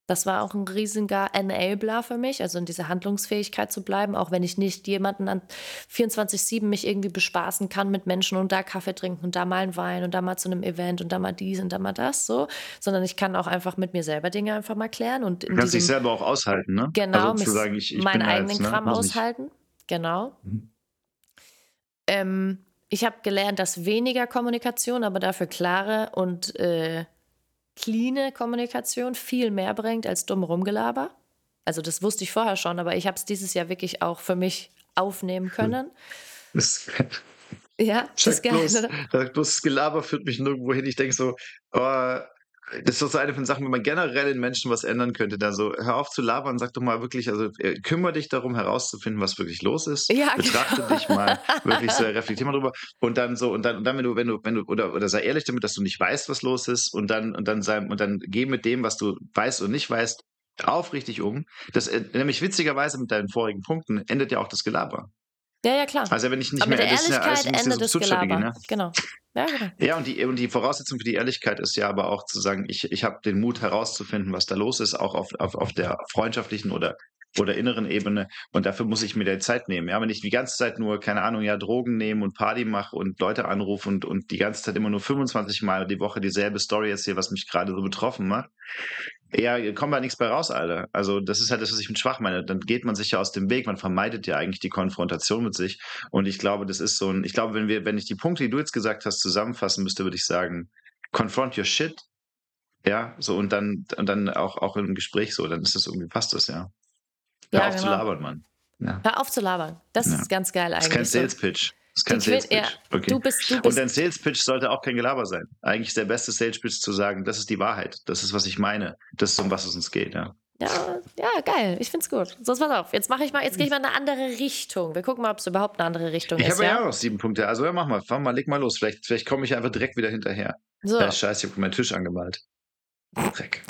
Das war auch ein riesiger Enabler für mich, also in dieser Handlungsfähigkeit zu bleiben, auch wenn ich nicht jemanden an 24-7 mich irgendwie bespaßen kann mit Menschen und da Kaffee trinken und da mal einen Wein und da mal zu einem Event und da mal dies und da mal das, so, sondern ich kann auch einfach mit mir selber Dinge einfach mal klären und in kannst dich selber auch aushalten, ne? genau, also mich- sagen, ich, ich meinen eigenen jetzt, ne, Kram aushalten. Genau. Mhm. Ähm, ich habe gelernt, dass weniger Kommunikation, aber dafür klare und äh, cleane Kommunikation viel mehr bringt als dumm Rumgelaber. Also das wusste ich vorher schon, aber ich habe es dieses Jahr wirklich auch für mich aufnehmen können. Das, Ja, das ist geil, bloß, das Gelaber führt mich nirgendwo hin. Ich denke so, oh, das ist so eine von den Sachen, wenn man generell in Menschen was ändern könnte, da so, hör auf zu labern, sag doch mal wirklich, also äh, kümmere dich darum herauszufinden, was wirklich los ist. Ja, Betrachte genau. dich mal wirklich so, reflektier mal drüber und dann so, und dann, und dann, wenn du, wenn du, wenn du, oder, oder sei ehrlich damit, dass du nicht weißt, was los ist und dann, und dann sei, und dann geh mit dem, was du weißt und nicht weißt, aufrichtig um. Das, äh, nämlich witzigerweise mit deinen vorigen Punkten endet ja auch das Gelaber. Ja, ja, klar. Also wenn ich nicht aber mehr, ist ja alles Ehrlichkeit ein bisschen so Gelaber. ne? Genau. Ja, genau. Ja, und die, und die Voraussetzung für die Ehrlichkeit ist ja aber auch zu sagen, ich, ich habe den Mut herauszufinden, was da los ist, auch auf, auf, auf der freundschaftlichen oder, oder inneren Ebene. Und dafür muss ich mir die Zeit nehmen. Ja, wenn ich die ganze Zeit nur, keine Ahnung, ja, Drogen nehme und Party mache und Leute anrufe und, und die ganze Zeit immer nur 25 Mal die Woche dieselbe Story erzähle, was mich gerade so betroffen macht, ja, kommt da nichts bei raus, Alter. Also das ist halt das, was ich mit schwach meine. Dann geht man sich ja aus dem Weg, man vermeidet ja eigentlich die Konfrontation mit sich. Und ich glaube, das ist so ein, ich glaube, wenn wir, wenn ich die Punkte, die du jetzt gesagt hast, zusammenfassen müsste, würde ich sagen, confront your shit. Ja, so und dann, und dann auch, auch im Gespräch so, dann ist das irgendwie, passt das, ja. Hör Ja, auf zu genau. labern, Mann. Ja. Hör auf zu labern. Das Ja. ist ganz geil Das eigentlich. ist kein so. Sales Pitch. Das ist kein Sales Pitch. ja, Okay. Du bist, du Und bist dein Sales Pitch sollte auch kein Gelaber sein. Eigentlich ist der beste Sales Pitch zu sagen, das ist die Wahrheit. Das ist, was ich meine. Das ist, um was es uns geht. Ja. Ja, ja, geil. Ich find's gut. So, pass auf. Jetzt mache ich mal, jetzt gehe ich mal in eine andere Richtung. Wir gucken mal, ob es überhaupt eine andere Richtung Ich ist. habe ja Ja? auch noch sieben Punkte. Also ja, mach mal, fang mal, leg mal los. Vielleicht, vielleicht komme ich einfach direkt wieder hinterher. So, Ja, scheiße, ich habe meinen Tisch angemalt. Dreck.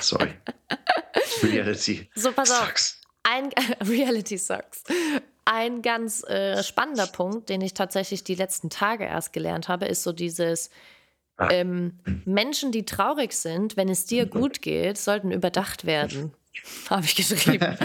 Sorry. Reality. so, pass auf. Sucks. Ein Reality sucks. Ein ganz äh, spannender Punkt, den ich tatsächlich die letzten Tage erst gelernt habe, ist so dieses Ah. ähm, Menschen, die traurig sind, wenn es dir gut geht, sollten überdacht werden. Habe ich geschrieben.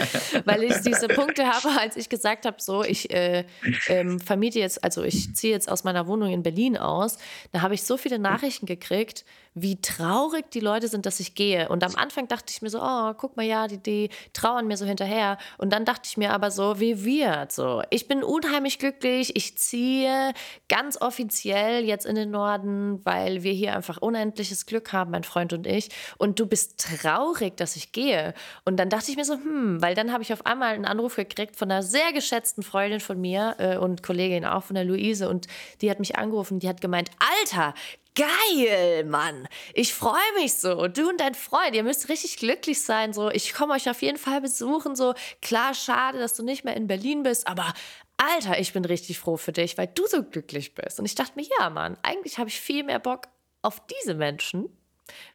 Weil ich diese Punkte habe, als ich gesagt habe, so, ich äh, ähm, vermiete jetzt, also ich ziehe jetzt aus meiner Wohnung in Berlin aus, da habe ich so viele Nachrichten gekriegt, wie traurig die Leute sind, dass ich gehe. Und am Anfang dachte ich mir so, oh, guck mal, ja, die, die trauern mir so hinterher. Und dann dachte ich mir aber so, wie wird so? Ich bin unheimlich glücklich, ich ziehe ganz offiziell jetzt in den Norden, weil wir hier einfach unendliches Glück haben, mein Freund und ich. Und du bist traurig, dass ich gehe. Und dann dachte ich mir so, hm, weil dann habe ich auf einmal einen Anruf gekriegt von einer sehr geschätzten Freundin von mir äh, und Kollegin auch von der Luise. Und die hat mich angerufen, die hat gemeint, Alter, Geil, Mann. Ich freue mich so. Du und dein Freund, ihr müsst richtig glücklich sein. So, ich komme euch auf jeden Fall besuchen. So, klar, schade, dass du nicht mehr in Berlin bist, aber Alter, ich bin richtig froh für dich, weil du so glücklich bist. Und ich dachte mir, ja, Mann, eigentlich habe ich viel mehr Bock auf diese Menschen,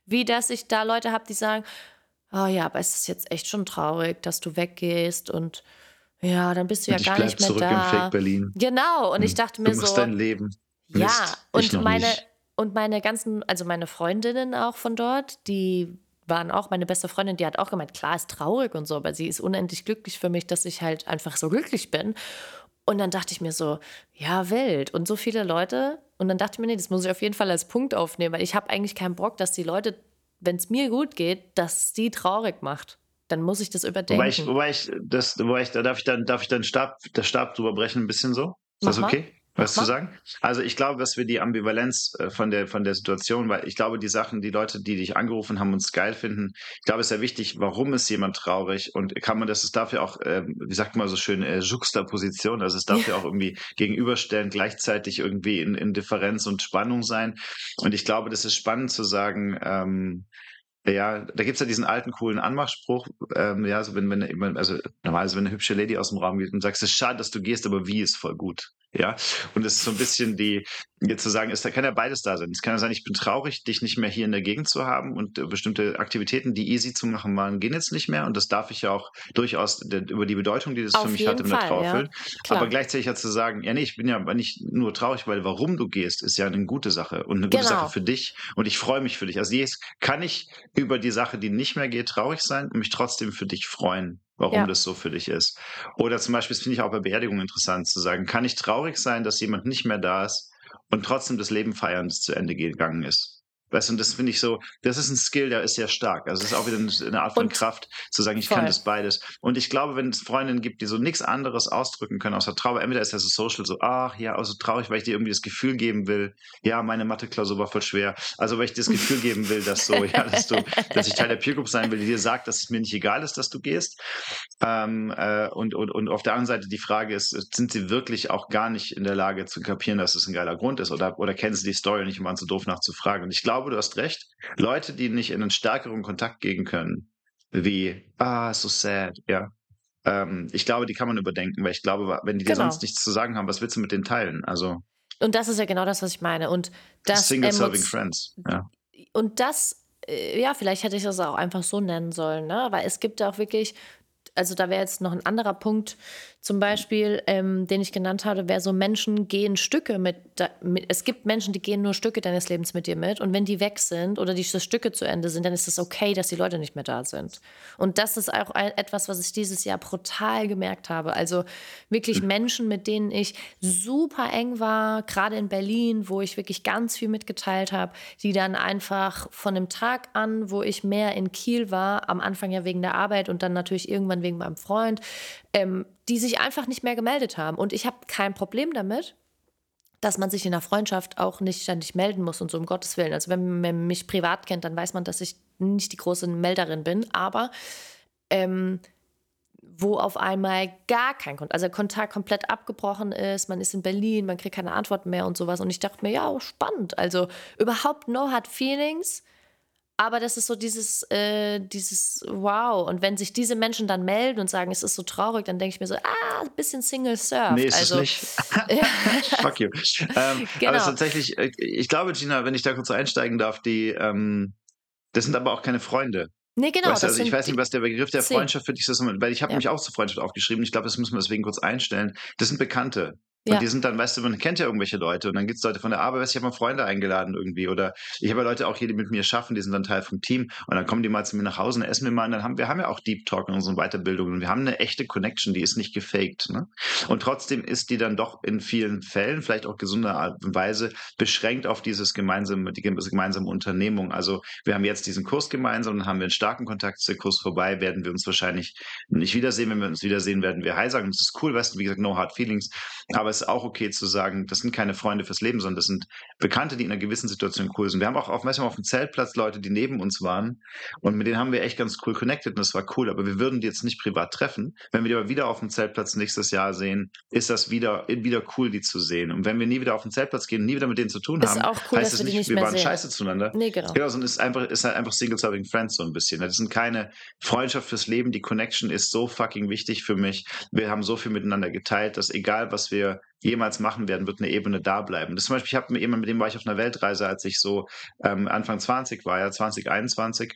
wie dass ich da Leute habe, die sagen, oh ja, aber es ist jetzt echt schon traurig, dass du weggehst und ja, dann bist du ja Und ich gar nicht mehr zurück da. im Fake Berlin. Genau, und ich dachte Du mir musst so, dein Leben. ja, Mist, ich und meine, nicht. Und meine ganzen, also meine Freundinnen auch von dort, die waren auch, meine beste Freundin, die hat auch gemeint, klar, ist traurig und so, aber sie ist unendlich glücklich für mich, dass ich halt einfach so glücklich bin. Und dann dachte ich mir so, ja, wild. Und so viele Leute. Und dann dachte ich mir, nee, das muss ich auf jeden Fall als Punkt aufnehmen, weil ich habe eigentlich keinen Bock, dass die Leute, wenn es mir gut geht, dass die traurig macht. Dann muss ich das überdenken. Wobei ich, wobei ich, das, wobei ich, da darf ich dann, darf ich dann Stab, der Stab drüber brechen ein bisschen so? Ist das Mach mal. okay? Was zu sagen? Also ich glaube, dass wir die Ambivalenz äh, von der, von der Situation, weil ich glaube, die Sachen, die Leute, die dich angerufen haben, uns geil finden, ich glaube, es ist ja wichtig, warum ist jemand traurig und kann man, das ist dafür auch, ähm, wie sagt man so schön, äh, Juxtaposition, also es darf ja auch irgendwie gegenüberstellen, gleichzeitig irgendwie in, in Differenz und Spannung sein. Und ich glaube, das ist spannend zu sagen, ähm, ja, da gibt's ja diesen alten, coolen Anmachspruch, ähm, ja, so wenn, wenn, wenn- also normalerweise, wenn eine hübsche Lady aus dem Raum geht und sagst, es ist schade, dass du gehst, aber wie ist voll gut. Ja, und es ist so ein bisschen die, jetzt zu sagen, es kann ja beides da sein. Es kann ja sein, ich bin traurig, dich nicht mehr hier in der Gegend zu haben und äh, bestimmte Aktivitäten, die easy zu machen waren, gehen jetzt nicht mehr. Und das darf ich ja auch durchaus über die Bedeutung, die das Auf für mich hatte, mit der Fall, Trauer ja. Aber gleichzeitig ja zu sagen, ja, nee, ich bin ja nicht nur traurig, weil warum du gehst, ist ja eine gute Sache und eine gute Genau. Sache für dich. Und ich freue mich für dich. Also jetzt kann ich über die Sache, die nicht mehr geht, traurig sein und mich trotzdem für dich freuen, warum Ja. das so für dich ist. Oder zum Beispiel, das finde ich auch bei Beerdigungen interessant zu sagen, kann ich traurig sein, dass jemand nicht mehr da ist und trotzdem das Leben feiern, das zu Ende gegangen ist. Weißt du, und das finde ich so, das ist ein Skill, der ist sehr stark. Also es ist auch wieder eine Art von Und Kraft, zu sagen, ich kann voll. das beides. Und ich glaube, wenn es Freundinnen gibt, die so nichts anderes ausdrücken können außer Trauer, entweder ist das so social, so, ach ja, also traurig, weil ich dir irgendwie das Gefühl geben will, ja, meine Mathe-Klausur war voll schwer. Also weil ich dir das Gefühl geben will, dass so, ja, dass du, dass ich Teil der Peer Group sein will, die dir sagt, dass es mir nicht egal ist, dass du gehst. Ähm, äh, und, und, und auf der anderen Seite die Frage ist, sind sie wirklich auch gar nicht in der Lage zu kapieren, dass es ein geiler Grund ist? Oder, oder kennen sie die Story und nicht waren zu doof nachzufragen? Und ich glaube, du hast recht. Leute, die nicht in einen stärkeren Kontakt gehen können, wie, ah, so sad, ja. Ähm, ich glaube, die kann man überdenken, weil ich glaube, wenn die dir Genau. sonst nichts zu sagen haben, was willst du mit denen teilen? Also, Und das ist ja genau das, was ich meine. Und das Single Serving Friends. Ja. Und das, äh, ja, vielleicht hätte ich das auch einfach so nennen sollen, ne? Weil es gibt auch wirklich, also da wäre jetzt noch ein anderer Punkt, zum Beispiel, ähm, den ich genannt habe, wäre so Menschen gehen Stücke mit, da- mit, es gibt Menschen, die gehen nur Stücke deines Lebens mit dir mit und wenn die weg sind oder die Stücke zu Ende sind, dann ist es okay, dass die Leute nicht mehr da sind. Und das ist auch ein, etwas, was ich dieses Jahr brutal gemerkt habe. Also wirklich Menschen, mit denen ich super eng war, gerade in Berlin, wo ich wirklich ganz viel mitgeteilt habe, die dann einfach von dem Tag an, wo ich mehr in Kiel war, am Anfang ja wegen der Arbeit und dann natürlich irgendwann wegen meinem Freund, ähm, die sich einfach nicht mehr gemeldet haben. Und ich habe kein Problem damit, dass man sich in der Freundschaft auch nicht ständig melden muss und so um Gottes Willen. Also wenn man mich privat kennt, dann weiß man, dass ich nicht die große Melderin bin. Aber ähm, wo auf einmal gar kein Kontakt, also Kontakt komplett abgebrochen ist, man ist in Berlin, man kriegt keine Antworten mehr und sowas. Und ich dachte mir, ja, spannend. Also überhaupt no hard feelings, aber das ist so dieses, äh, dieses Wow. Und wenn sich diese Menschen dann melden und sagen, es ist so traurig, dann denke ich mir so, ah, ein bisschen Single Surf. Nee, ist also, es nicht. Fuck you. Ähm, Genau. Aber tatsächlich, äh, ich glaube, Gina, wenn ich da kurz einsteigen darf, die, ähm, das sind aber auch keine Freunde. Nee, genau. weißt du, also ich weiß nicht, was der Begriff der. Freundschaft für dich ist, weil ich habe Ja. mich auch zur Freundschaft aufgeschrieben. Ich glaube, das müssen wir deswegen kurz einstellen. Das sind Bekannte. Und Ja. die sind dann, weißt du, man kennt ja irgendwelche Leute und dann gibt es Leute von der Arbeit, weißt du, ich habe mal Freunde eingeladen irgendwie oder ich habe ja Leute auch hier, die mit mir schaffen, die sind dann Teil vom Team und dann kommen die mal zu mir nach Hause und essen wir mal und dann haben wir haben ja auch Deep Talk in unseren Weiterbildungen und wir haben eine echte Connection, die ist nicht gefaked. Ne? Und trotzdem ist die dann doch in vielen Fällen, vielleicht auch gesunder Art und Weise, beschränkt auf dieses gemeinsame, die gemeinsame Unternehmung. Also wir haben jetzt diesen Kurs gemeinsam, dann haben wir einen starken Kontakt zu der Kurs vorbei, werden wir uns wahrscheinlich nicht wiedersehen. Wenn wir uns wiedersehen, werden wir Hi sagen. Das ist cool, weißt du, wie gesagt, no hard feelings. Aber es ist auch okay zu sagen, das sind keine Freunde fürs Leben, sondern das sind Bekannte, die in einer gewissen Situation cool sind. Wir haben auch auf, auf dem Zeltplatz Leute, die neben uns waren und mit denen haben wir echt ganz cool connected und das war cool. Aber wir würden die jetzt nicht privat treffen. Wenn wir die aber wieder auf dem Zeltplatz nächstes Jahr sehen, ist das wieder, wieder cool, die zu sehen. Und wenn wir nie wieder auf den Zeltplatz gehen, nie wieder mit denen zu tun Ist haben, auch cool, heißt wir die nicht, nicht wir waren sehen. scheiße zueinander. Nee, genau. Genau, sondern es ist einfach, ist halt einfach Single-Serving Friends so ein bisschen. Das sind keine Freundschaft fürs Leben. Die Connection ist so fucking wichtig für mich. Wir haben so viel miteinander geteilt, dass egal, was jemals machen werden, wird eine Ebene da bleiben. Das zum Beispiel, ich habe mit jemandem, mit dem war ich auf einer Weltreise, als ich so ähm, Anfang 20 war, ja, 2021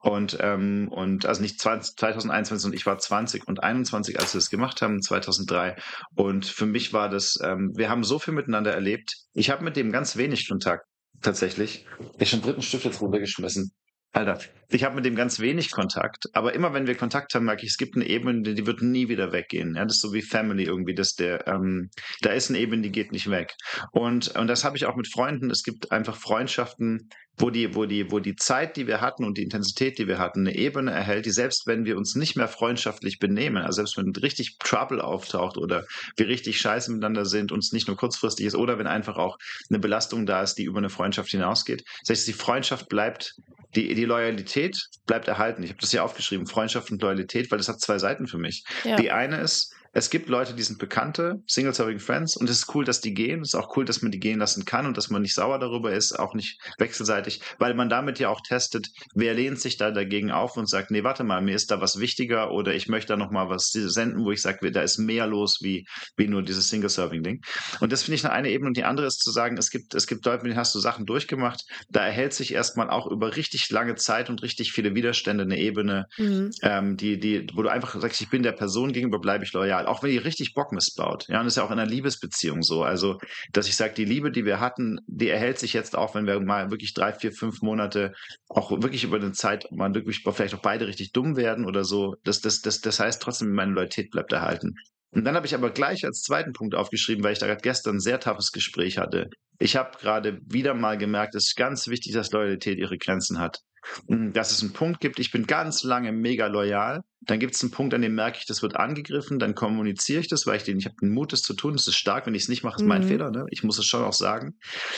und, ähm, und also nicht 20, 2021, sondern ich war 20 und 21, als wir das gemacht haben, 2003. Und für mich war das, ähm, wir haben so viel miteinander erlebt. Ich habe mit dem ganz wenig Kontakt tatsächlich. Ich habe den dritten Stift jetzt runtergeschmissen. Alter, ich habe mit dem ganz wenig Kontakt, aber immer wenn wir Kontakt haben, merke ich, es gibt eine Ebene, die, wird nie wieder weggehen. Ja, das ist so wie Family irgendwie, dass der, ähm, da ist eine Ebene, die geht nicht weg. Und, und das habe ich auch mit Freunden. Es gibt einfach Freundschaften, wo die, wo die, wo die Zeit, die wir hatten und die Intensität, die wir hatten, eine Ebene erhält, die selbst wenn wir uns nicht mehr freundschaftlich benehmen, also selbst wenn richtig Trouble auftaucht oder wir richtig scheiße miteinander sind, uns nicht nur kurzfristig ist oder wenn einfach auch eine Belastung da ist, die über eine Freundschaft hinausgeht. Das heißt, die Freundschaft bleibt, die, die Loyalität bleibt erhalten. Ich habe das hier aufgeschrieben, Freundschaft und Loyalität, weil das hat zwei Seiten für mich. Ja. Die eine ist, es gibt Leute, die sind Bekannte, Single-Serving Friends, und es ist cool, dass die gehen. Es ist auch cool, dass man die gehen lassen kann und dass man nicht sauer darüber ist, auch nicht wechselseitig, weil man damit ja auch testet, wer lehnt sich da dagegen auf und sagt, nee, warte mal, mir ist da was wichtiger oder ich möchte da nochmal was senden, wo ich sage, da ist mehr los wie, wie nur dieses Single-Serving-Ding. Und das finde ich eine Ebene. Und die andere ist zu sagen, es gibt, es gibt Leute, mit denen hast du Sachen durchgemacht, da erhält sich erstmal auch über richtig lange Zeit und richtig viele Widerstände eine Ebene, Mhm. ähm, die, die, wo du einfach sagst, ich bin der Person gegenüber, bleibe ich loyal, auch wenn die richtig Bock missbaut. Ja, und das ist ja auch in einer Liebesbeziehung so. Also, dass ich sage, die Liebe, die wir hatten, die erhält sich jetzt auch, wenn wir mal wirklich drei, vier, fünf Monate auch wirklich über eine Zeit mal wirklich vielleicht auch beide richtig dumm werden oder so. Das, das, das, das heißt trotzdem, meine Loyalität bleibt erhalten. Und dann habe ich aber gleich als zweiten Punkt aufgeschrieben, weil ich da gerade gestern ein sehr toughes Gespräch hatte. Ich habe gerade wieder mal gemerkt, es ist ganz wichtig, dass Loyalität ihre Grenzen hat. Mm, Dass es einen Punkt gibt, ich bin ganz lange mega loyal. Dann gibt es einen Punkt, an dem merke ich, das wird angegriffen. Dann kommuniziere ich das, weil ich den, ich habe den Mut, das zu tun. Das ist stark. Wenn ich es nicht mache, ist mein Mhm. Fehler. Ne? Ich muss es schon auch sagen.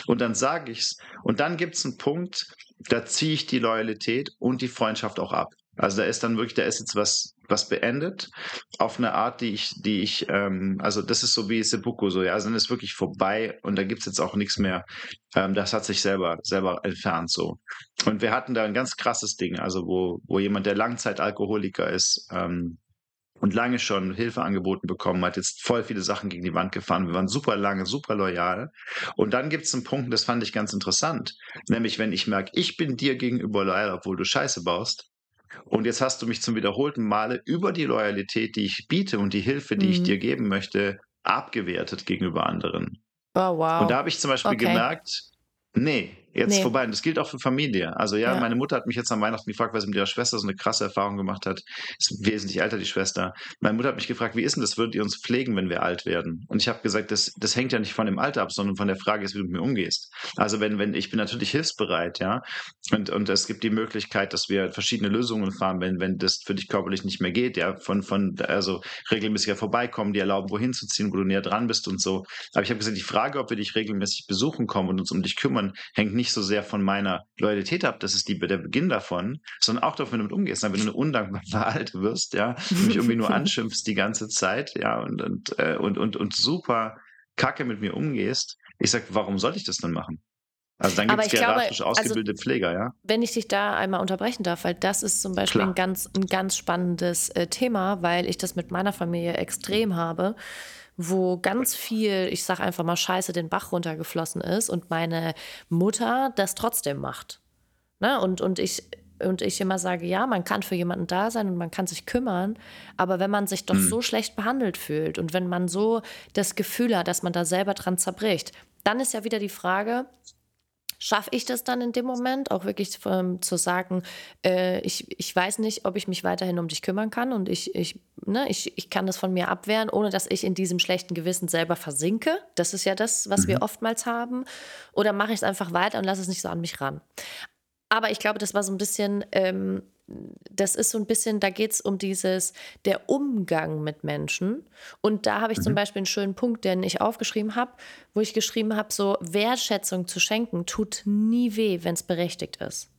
Und dann sage ich es. Und dann gibt es einen Punkt, da ziehe ich die Loyalität und die Freundschaft auch ab. Also da ist dann wirklich, da ist jetzt was, was beendet auf eine Art, die ich, die ich, ähm, also das ist so wie Seppuku so, ja, also dann ist wirklich vorbei und da gibt's jetzt auch nichts mehr. Ähm, das hat sich selber, selber entfernt so. Und wir hatten da ein ganz krasses Ding, also wo, wo jemand, der Langzeitalkoholiker ist, ähm, und lange schon Hilfe angeboten bekommen hat, jetzt voll viele Sachen gegen die Wand gefahren. Wir waren super lange, super loyal. Und dann gibt es einen Punkt, das fand ich ganz interessant, nämlich wenn ich merke, ich bin dir gegenüber loyal, obwohl du Scheiße baust, und jetzt hast du mich zum wiederholten Male über die Loyalität, die ich biete und die Hilfe, die ich Mhm. dir geben möchte, abgewertet gegenüber anderen. Oh, wow. Und da habe ich zum Beispiel Okay. gemerkt, nee, jetzt Nee. vorbei. Und das gilt auch für Familie. Also ja, Ja. meine Mutter hat mich jetzt an Weihnachten gefragt, weil sie mit ihrer Schwester so eine krasse Erfahrung gemacht hat. Ist wesentlich älter, die Schwester. Meine Mutter hat mich gefragt, wie ist denn das, würdet ihr uns pflegen, wenn wir alt werden? Und ich habe gesagt, das, das hängt ja nicht von dem Alter ab, sondern von der Frage ist, wie du mit mir umgehst. Also wenn, wenn, ich bin natürlich hilfsbereit, ja. Und, und es gibt die Möglichkeit, dass wir verschiedene Lösungen fahren, wenn, wenn das für dich körperlich nicht mehr geht, ja, von, von, also regelmäßiger vorbeikommen, die erlauben, wohin zu ziehen, wo du näher dran bist und so. Aber ich habe gesagt, die Frage, ob wir dich regelmäßig besuchen kommen und uns um dich kümmern, hängt nicht nicht so sehr von meiner Loyalität ab, das ist die, der Beginn davon, sondern auch davon, wenn du damit umgehst. Wenn du eine undankbare Alte wirst, ja, und mich irgendwie nur anschimpfst die ganze Zeit, ja, und, und, äh, und, und, und super kacke mit mir umgehst, ich sag, warum sollte ich das dann machen? Also dann gibt es geriatrisch also ausgebildete also, Pfleger, ja. Wenn ich dich da einmal unterbrechen darf, weil das ist zum Beispiel ein ganz, ein ganz spannendes äh, Thema, weil ich das mit meiner Familie extrem habe, wo ganz viel, ich sag einfach mal Scheiße, den Bach runtergeflossen ist und meine Mutter das trotzdem macht. Ne? Und, und ich und ich immer sage, ja, man kann für jemanden da sein und man kann sich kümmern, aber wenn man sich doch hm. so schlecht behandelt fühlt und wenn man so das Gefühl hat, dass man da selber dran zerbricht, dann ist ja wieder die Frage, schaffe ich das dann in dem Moment, auch wirklich ähm, zu sagen, äh, ich, ich weiß nicht, ob ich mich weiterhin um dich kümmern kann und ich, ich, ne, ich, ich kann das von mir abwehren, ohne dass ich in diesem schlechten Gewissen selber versinke. Das ist ja das, was mhm. wir oftmals haben. Oder mache ich es einfach weiter und lasse es nicht so an mich ran. Aber ich glaube, das war so ein bisschen ähm, das ist so ein bisschen, da geht es um dieses, der Umgang mit Menschen. Und da habe ich mhm. zum Beispiel einen schönen Punkt, den ich aufgeschrieben habe, wo ich geschrieben habe, so Wertschätzung zu schenken, tut nie weh, wenn es berechtigt ist.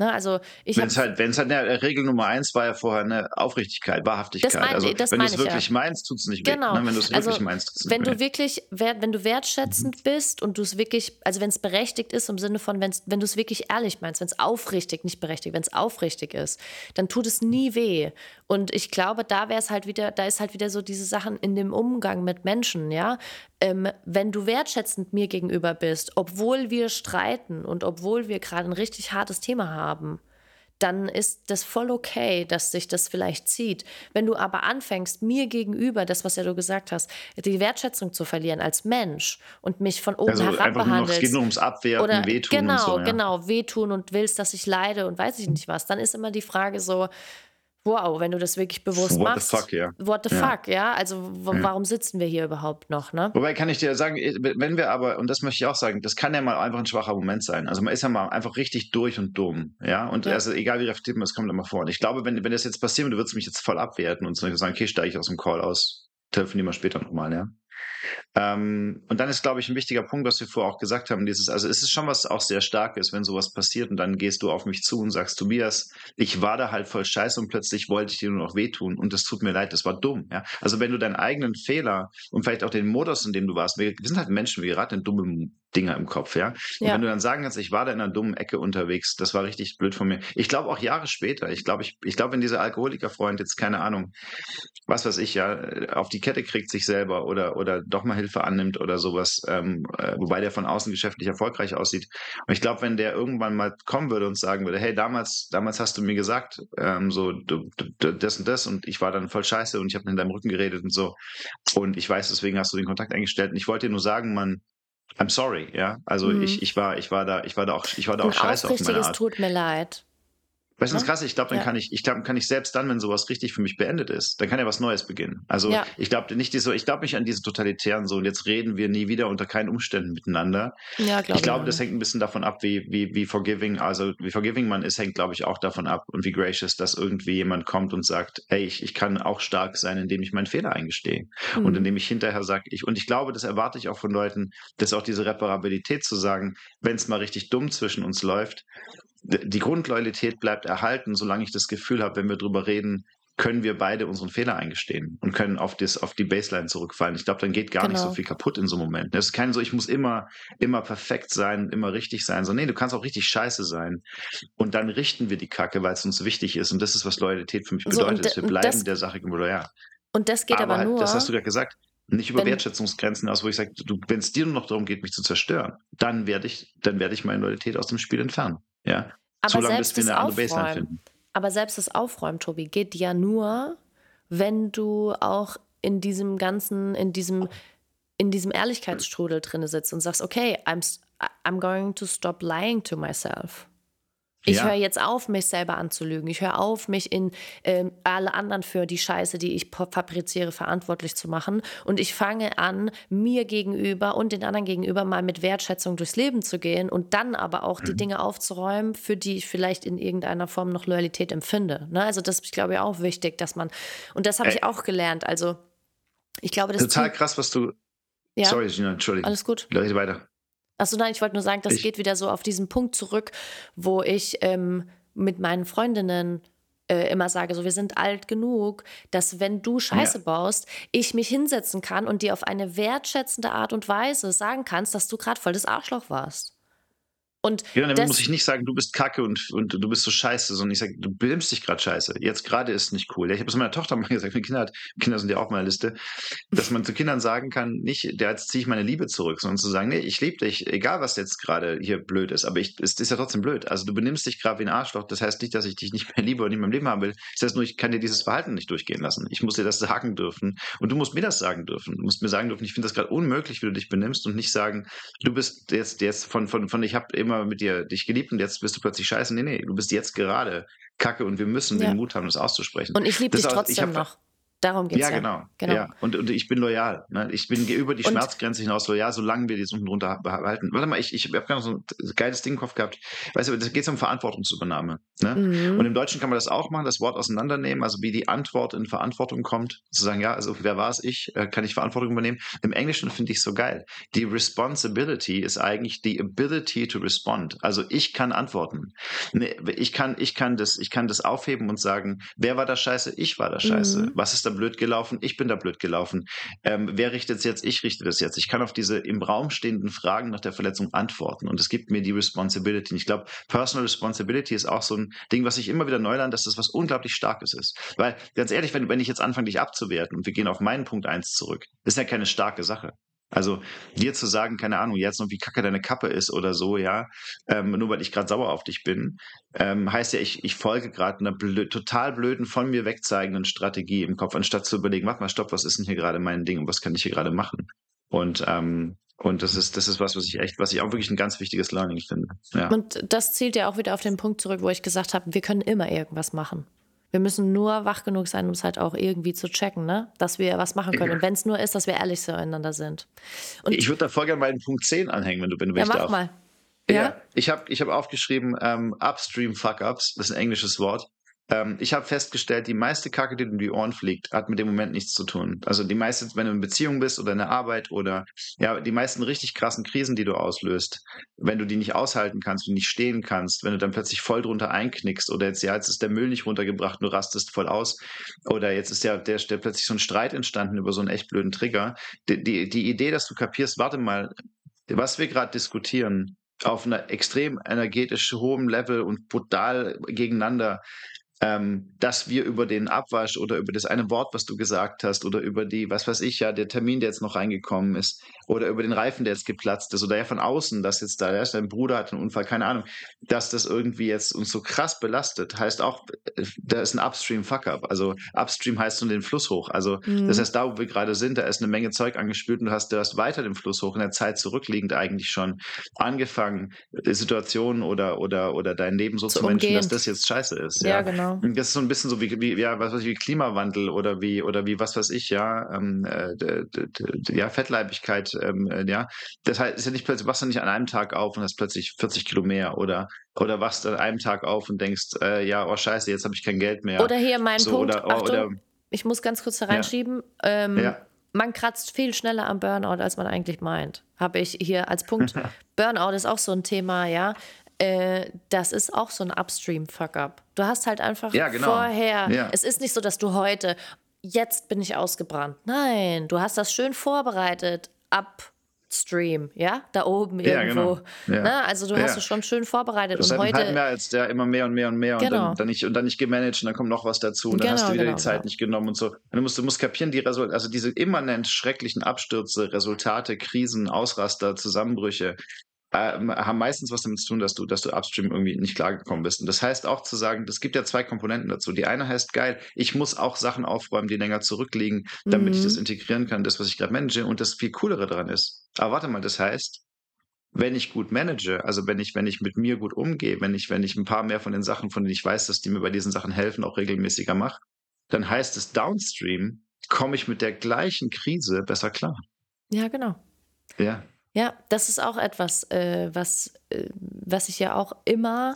Ne, also ich wenn es halt, wenn es halt eine Regel Nummer eins war ja vorher eine Aufrichtigkeit, Wahrhaftigkeit. Mein, also wenn du es wirklich ja. meinst, tut es nicht genau. weh. Ne? Wenn du es also, wirklich meinst, tut's wenn du wirklich, wenn du wertschätzend mhm. bist und du es wirklich, also wenn es berechtigt ist im Sinne von, wenn's, wenn du es wirklich ehrlich meinst, wenn es aufrichtig, nicht berechtigt, wenn es aufrichtig ist, dann tut es nie weh. Und ich glaube, da wäre es halt wieder, da ist halt wieder so diese Sachen in dem Umgang mit Menschen, ja ähm, wenn du wertschätzend mir gegenüber bist, obwohl wir streiten und obwohl wir gerade ein richtig hartes Thema haben, dann ist das voll okay, dass sich das vielleicht zieht. Wenn du aber anfängst, mir gegenüber, das, was ja du gesagt hast, die Wertschätzung zu verlieren als Mensch und mich von oben also herab behandelst. Es geht nur ums Abwerten, oder, Wehtun genau, und so. Ja. Genau, wehtun und willst, dass ich leide und weiß ich nicht was. Dann ist immer die Frage so, Wow, wenn du das wirklich bewusst What machst. What the fuck, ja. What the ja. fuck, ja. Also warum sitzen wir hier überhaupt noch, ne? Wobei kann ich dir sagen, wenn wir aber, und das möchte ich auch sagen, das kann ja mal einfach ein schwacher Moment sein. Also man ist ja mal einfach richtig durch und dumm, ja. Und ja. also egal wie reflektiert man, das kommt immer vor. Und ich glaube, wenn, wenn das jetzt passiert, du würdest mich jetzt voll abwerten und sagen, okay, steige ich aus dem Call aus, telefonieren wir später nochmal, ja. Ähm, und dann ist, glaube ich, ein wichtiger Punkt, was wir vorher auch gesagt haben, dieses, also es ist schon was auch sehr Starkes, wenn sowas passiert und dann gehst du auf mich zu und sagst, Tobias, ich war da halt voll scheiße und plötzlich wollte ich dir nur noch wehtun und das tut mir leid, das war dumm, ja. Also wenn du deinen eigenen Fehler und vielleicht auch den Modus, in dem du warst, wir, wir sind halt Menschen, wir geraten in dumme Dinger im Kopf, ja. Und ja. wenn du dann sagen kannst, ich war da in einer dummen Ecke unterwegs, das war richtig blöd von mir. Ich glaube auch Jahre später, ich glaube, ich, ich glaube, wenn dieser Alkoholikerfreund jetzt keine Ahnung, was weiß ich, ja, auf die Kette kriegt sich selber oder, oder doch mal Hilfe annimmt oder sowas, ähm, äh, wobei der von außen geschäftlich erfolgreich aussieht. Und ich glaube, wenn der irgendwann mal kommen würde und sagen würde, hey, damals, damals hast du mir gesagt, ähm, so, du, du, das und das und ich war dann voll scheiße und ich habe in deinem Rücken geredet und so. Und ich weiß, deswegen hast du den Kontakt eingestellt. Und ich wollte dir nur sagen, man, I'm sorry, ja. Also mhm. ich, ich war, ich war da, ich war da auch, ich war da auch scheiße auf meine Art. tut mir leid. Weißt du, das ist krass, ich glaube, dann ja. kann ich, ich glaube, kann ich selbst dann, wenn sowas richtig für mich beendet ist, dann kann ja was Neues beginnen. Also ja. ich glaube nicht so, ich glaube nicht an diese totalitären so und jetzt reden wir nie wieder unter keinen Umständen miteinander. Ja, glaub ich glaube, das hängt ein bisschen davon ab, wie, wie, wie forgiving, also wie forgiving man ist, hängt, glaube ich, auch davon ab und wie gracious, dass irgendwie jemand kommt und sagt, hey, ich, ich kann auch stark sein, indem ich meinen Fehler eingestehe. Mhm. Und indem ich hinterher sage, ich, und ich glaube, das erwarte ich auch von Leuten, dass auch diese Reparabilität zu sagen, wenn es mal richtig dumm zwischen uns läuft, die Grundloyalität bleibt erhalten, solange ich das Gefühl habe, wenn wir drüber reden, können wir beide unseren Fehler eingestehen und können auf, das, auf die Baseline zurückfallen. Ich glaube, dann geht gar genau. nicht so genau. viel kaputt in so einem Moment. Es ist kein so, ich muss immer, immer perfekt sein, immer richtig sein. So, nee, du kannst auch richtig scheiße sein. Und dann richten wir die Kacke, weil es uns wichtig ist. Und das ist, was Loyalität für mich bedeutet. So, wir bleiben das, der Sache loyal. Und das geht aber, aber nur. Das hast du ja gesagt. Nicht über wenn, Wertschätzungsgrenzen aus, wo ich sage, wenn es dir nur noch darum geht, mich zu zerstören, dann werde ich, dann werde ich meine Loyalität aus dem Spiel entfernen. Ja. Aber Solange selbst bis wir eine andere Baseline finden. Aber selbst das Aufräumen, Tobi, geht ja nur, wenn du auch in diesem ganzen, in diesem, in diesem Ehrlichkeitsstrudel drin sitzt und sagst, okay, I'm, I'm going to stop lying to myself. Ich ja. höre jetzt auf, mich selber anzulügen. Ich höre auf, mich in äh, alle anderen für die Scheiße, die ich fabriziere, verantwortlich zu machen. Und ich fange an, mir gegenüber und den anderen gegenüber mal mit Wertschätzung durchs Leben zu gehen und dann aber auch mhm. die Dinge aufzuräumen, für die ich vielleicht in irgendeiner Form noch Loyalität empfinde. Ne? Also das ist, ich glaube, auch wichtig, dass man, und das habe ich auch gelernt. Also ich glaube, das ist total krass, was du. Ja? Sorry, Gina, Entschuldigung. Alles gut. Rede weiter. Achso, nein, ich wollte nur sagen, das Ich- geht wieder so auf diesen Punkt zurück, wo ich ähm, mit meinen Freundinnen äh, immer sage, so wir sind alt genug, dass wenn du Scheiße Ja. baust, ich mich hinsetzen kann und dir auf eine wertschätzende Art und Weise sagen kannst, dass du gerade voll das Arschloch warst. Und Genau, dann muss ich nicht sagen, du bist kacke und, und du bist so scheiße, sondern ich sage, du benimmst dich gerade scheiße. Jetzt gerade ist nicht cool. Ja, Ich habe es meiner Tochter mal gesagt, meine Kinder, hat, Kinder sind ja auch auf meiner Liste, dass man zu Kindern sagen kann, nicht, der jetzt ziehe ich meine Liebe zurück, sondern zu sagen, nee, ich liebe dich, egal was jetzt gerade hier blöd ist, aber ich, es ist ja trotzdem blöd. Also du benimmst dich gerade wie ein Arschloch. Das heißt nicht, dass ich dich nicht mehr liebe und nicht mehr im Leben haben will. Das heißt nur, ich kann dir dieses Verhalten nicht durchgehen lassen. Ich muss dir das sagen dürfen und du musst mir das sagen dürfen. Du musst mir sagen dürfen, ich finde das gerade unmöglich, wie du dich benimmst und nicht sagen, du bist jetzt, jetzt von, von, von ich habe immer mit dir dich geliebt und jetzt bist du plötzlich scheiße. Nee, nee, du bist jetzt gerade kacke und wir müssen Ja. den Mut haben, das auszusprechen. und ich liebe dich auch- ich trotzdem hab- noch. Darum geht's ja, ja. genau. Genau. Ja. Und, und ich bin loyal. Ne? Ich bin über die Und- Schmerzgrenze hinaus loyal, solange wir die unten drunter behalten. Warte mal, ich, ich habe gerade so ein geiles Ding im Kopf gehabt. Weißt du, da geht es um Verantwortungsübernahme. Ne? Mhm. Und im Deutschen kann man das auch machen, das Wort auseinandernehmen, also wie die Antwort in Verantwortung kommt. Zu sagen, ja, also wer war es ich? Äh, Kann ich Verantwortung übernehmen? Im Englischen finde ich so geil. Die Responsibility ist eigentlich die ability to respond. Also ich kann antworten. Nee, Ich kann, ich kann das, ich kann das aufheben und sagen, wer war da scheiße? Ich war da scheiße. Mhm. Was ist da blöd gelaufen? Ich bin da blöd gelaufen. Ähm, wer richtet es jetzt? Ich richte das jetzt. Ich kann auf diese im Raum stehenden Fragen nach der Verletzung antworten. Und es gibt mir die Responsibility. Und ich glaube, Personal Responsibility ist auch so ein Ding, was ich immer wieder neu lerne, dass das was unglaublich Starkes ist. Weil, ganz ehrlich, wenn, wenn ich jetzt anfange, dich abzuwerten und wir gehen auf meinen Punkt eins zurück, das ist ja keine starke Sache. Also dir zu sagen, keine Ahnung, jetzt noch wie kacke deine Kappe ist oder so, ja, ähm, nur weil ich gerade sauer auf dich bin, ähm, heißt ja, ich, ich folge gerade einer blö total blöden, von mir wegzeigenden Strategie im Kopf, anstatt zu überlegen, warte mal, stopp, was ist denn hier gerade mein Ding und was kann ich hier gerade machen? Und, ähm, und das ist, das ist was, was ich echt, was ich auch wirklich ein ganz wichtiges Learning finde. Ja. Und das zielt ja auch wieder auf den Punkt zurück, wo ich gesagt habe, wir können immer irgendwas machen. Wir müssen nur wach genug sein, um es halt auch irgendwie zu checken, ne? dass wir was machen können. Ja. Und wenn es nur ist, dass wir ehrlich zueinander sind. Und ich würde da voll gerne meinen Punkt 10 anhängen, wenn du, wenn du ja, ich mach darf. mal. Ja, Ja? ich habe ich hab aufgeschrieben, ähm, Upstream Fuck-Ups, das ist ein englisches Wort. Ähm, ich habe festgestellt, die meiste Kacke, die dir um die Ohren fliegt, hat mit dem Moment nichts zu tun. Also die meiste, wenn du in Beziehung bist oder in der Arbeit oder ja, die meisten richtig krassen Krisen, die du auslöst, wenn du die nicht aushalten kannst, wenn du nicht stehen kannst, wenn du dann plötzlich voll drunter einknickst oder jetzt, ja, jetzt ist der Müll nicht runtergebracht, du rastest voll aus oder jetzt ist ja der, der plötzlich so ein Streit entstanden über so einen echt blöden Trigger. Die, die, die Idee, dass du kapierst, warte mal, was wir gerade diskutieren, auf einer extrem energetisch hohen Level und brutal gegeneinander, ähm, dass wir über den Abwasch oder über das eine Wort, was du gesagt hast, oder über die, was weiß ich, ja, der Termin, der jetzt noch reingekommen ist, oder über den Reifen, der jetzt geplatzt ist, oder ja von außen, dass jetzt da, ja, dein Bruder hat einen Unfall, keine Ahnung, dass das irgendwie jetzt uns so krass belastet, heißt auch, äh, da ist ein Upstream Fuck-up. Also Upstream heißt nur den Fluss hoch. Also Mhm. das heißt, da wo wir gerade sind, da ist eine Menge Zeug angespült und du hast, du hast weiter den Fluss hoch in der Zeit zurückliegend eigentlich schon angefangen, äh, Situationen oder, oder, oder dein Leben so Zu zu, managen, dass das jetzt scheiße ist. Ja, Ja, genau. Und Das ist so ein bisschen so wie, wie ja, was weiß ich, wie Klimawandel oder wie, oder wie, was weiß ich, ja, ähm, äh, ja, Fettleibigkeit, ähm, äh, ja. Das heißt, ist ja nicht plötzlich, wachst du nicht an einem Tag auf und hast plötzlich 40 Kilo mehr oder, oder wachst an einem Tag auf und denkst, äh, ja, oh scheiße, jetzt habe ich kein Geld mehr. Oder hier mein so, Punkt. oder, oh, Achtung, oder, ich muss ganz kurz da reinschieben. Ähm, Ja. Man kratzt viel schneller am Burnout, als man eigentlich meint. Habe ich hier als Punkt. Burnout ist auch so ein Thema, ja. Äh, das ist auch so ein Upstream-Fuck-up. Du hast halt einfach Ja, genau. vorher. Ja. Es ist nicht so, dass du heute, jetzt bin ich ausgebrannt. Nein, du hast das schön vorbereitet. Upstream, ja, da oben Ja, irgendwo. genau. Ja. Ne? Also du Ja. hast es schon schön vorbereitet. Das Und halt, halt heute. mehr als der immer mehr und mehr und mehr und Genau. dann, dann nicht und dann nicht gemanagt und dann kommt noch was dazu und dann hast Genau, du wieder genau, die Zeit genau. nicht genommen und so. Und du musst, du musst kapieren, die Result also diese immanent schrecklichen Abstürze, Resultate, Krisen, Ausraster, Zusammenbrüche ähm, haben meistens was damit zu tun, dass du, dass du upstream irgendwie nicht klargekommen bist. Und das heißt auch zu sagen, es gibt ja zwei Komponenten dazu. Die eine heißt geil, ich muss auch Sachen aufräumen, die länger zurückliegen, damit ich Mhm. das integrieren kann, das, was ich gerade manage. Und das viel coolere daran ist. Aber warte mal, das heißt, wenn ich gut manage, also wenn ich, wenn ich mit mir gut umgehe, wenn ich, wenn ich ein paar mehr von den Sachen, von denen ich weiß, dass die mir bei diesen Sachen helfen, auch regelmäßiger mache, dann heißt es downstream, komme ich mit der gleichen Krise besser klar. Ja, genau. Ja. Ja, das ist auch etwas, äh, was, äh, was ich ja auch immer,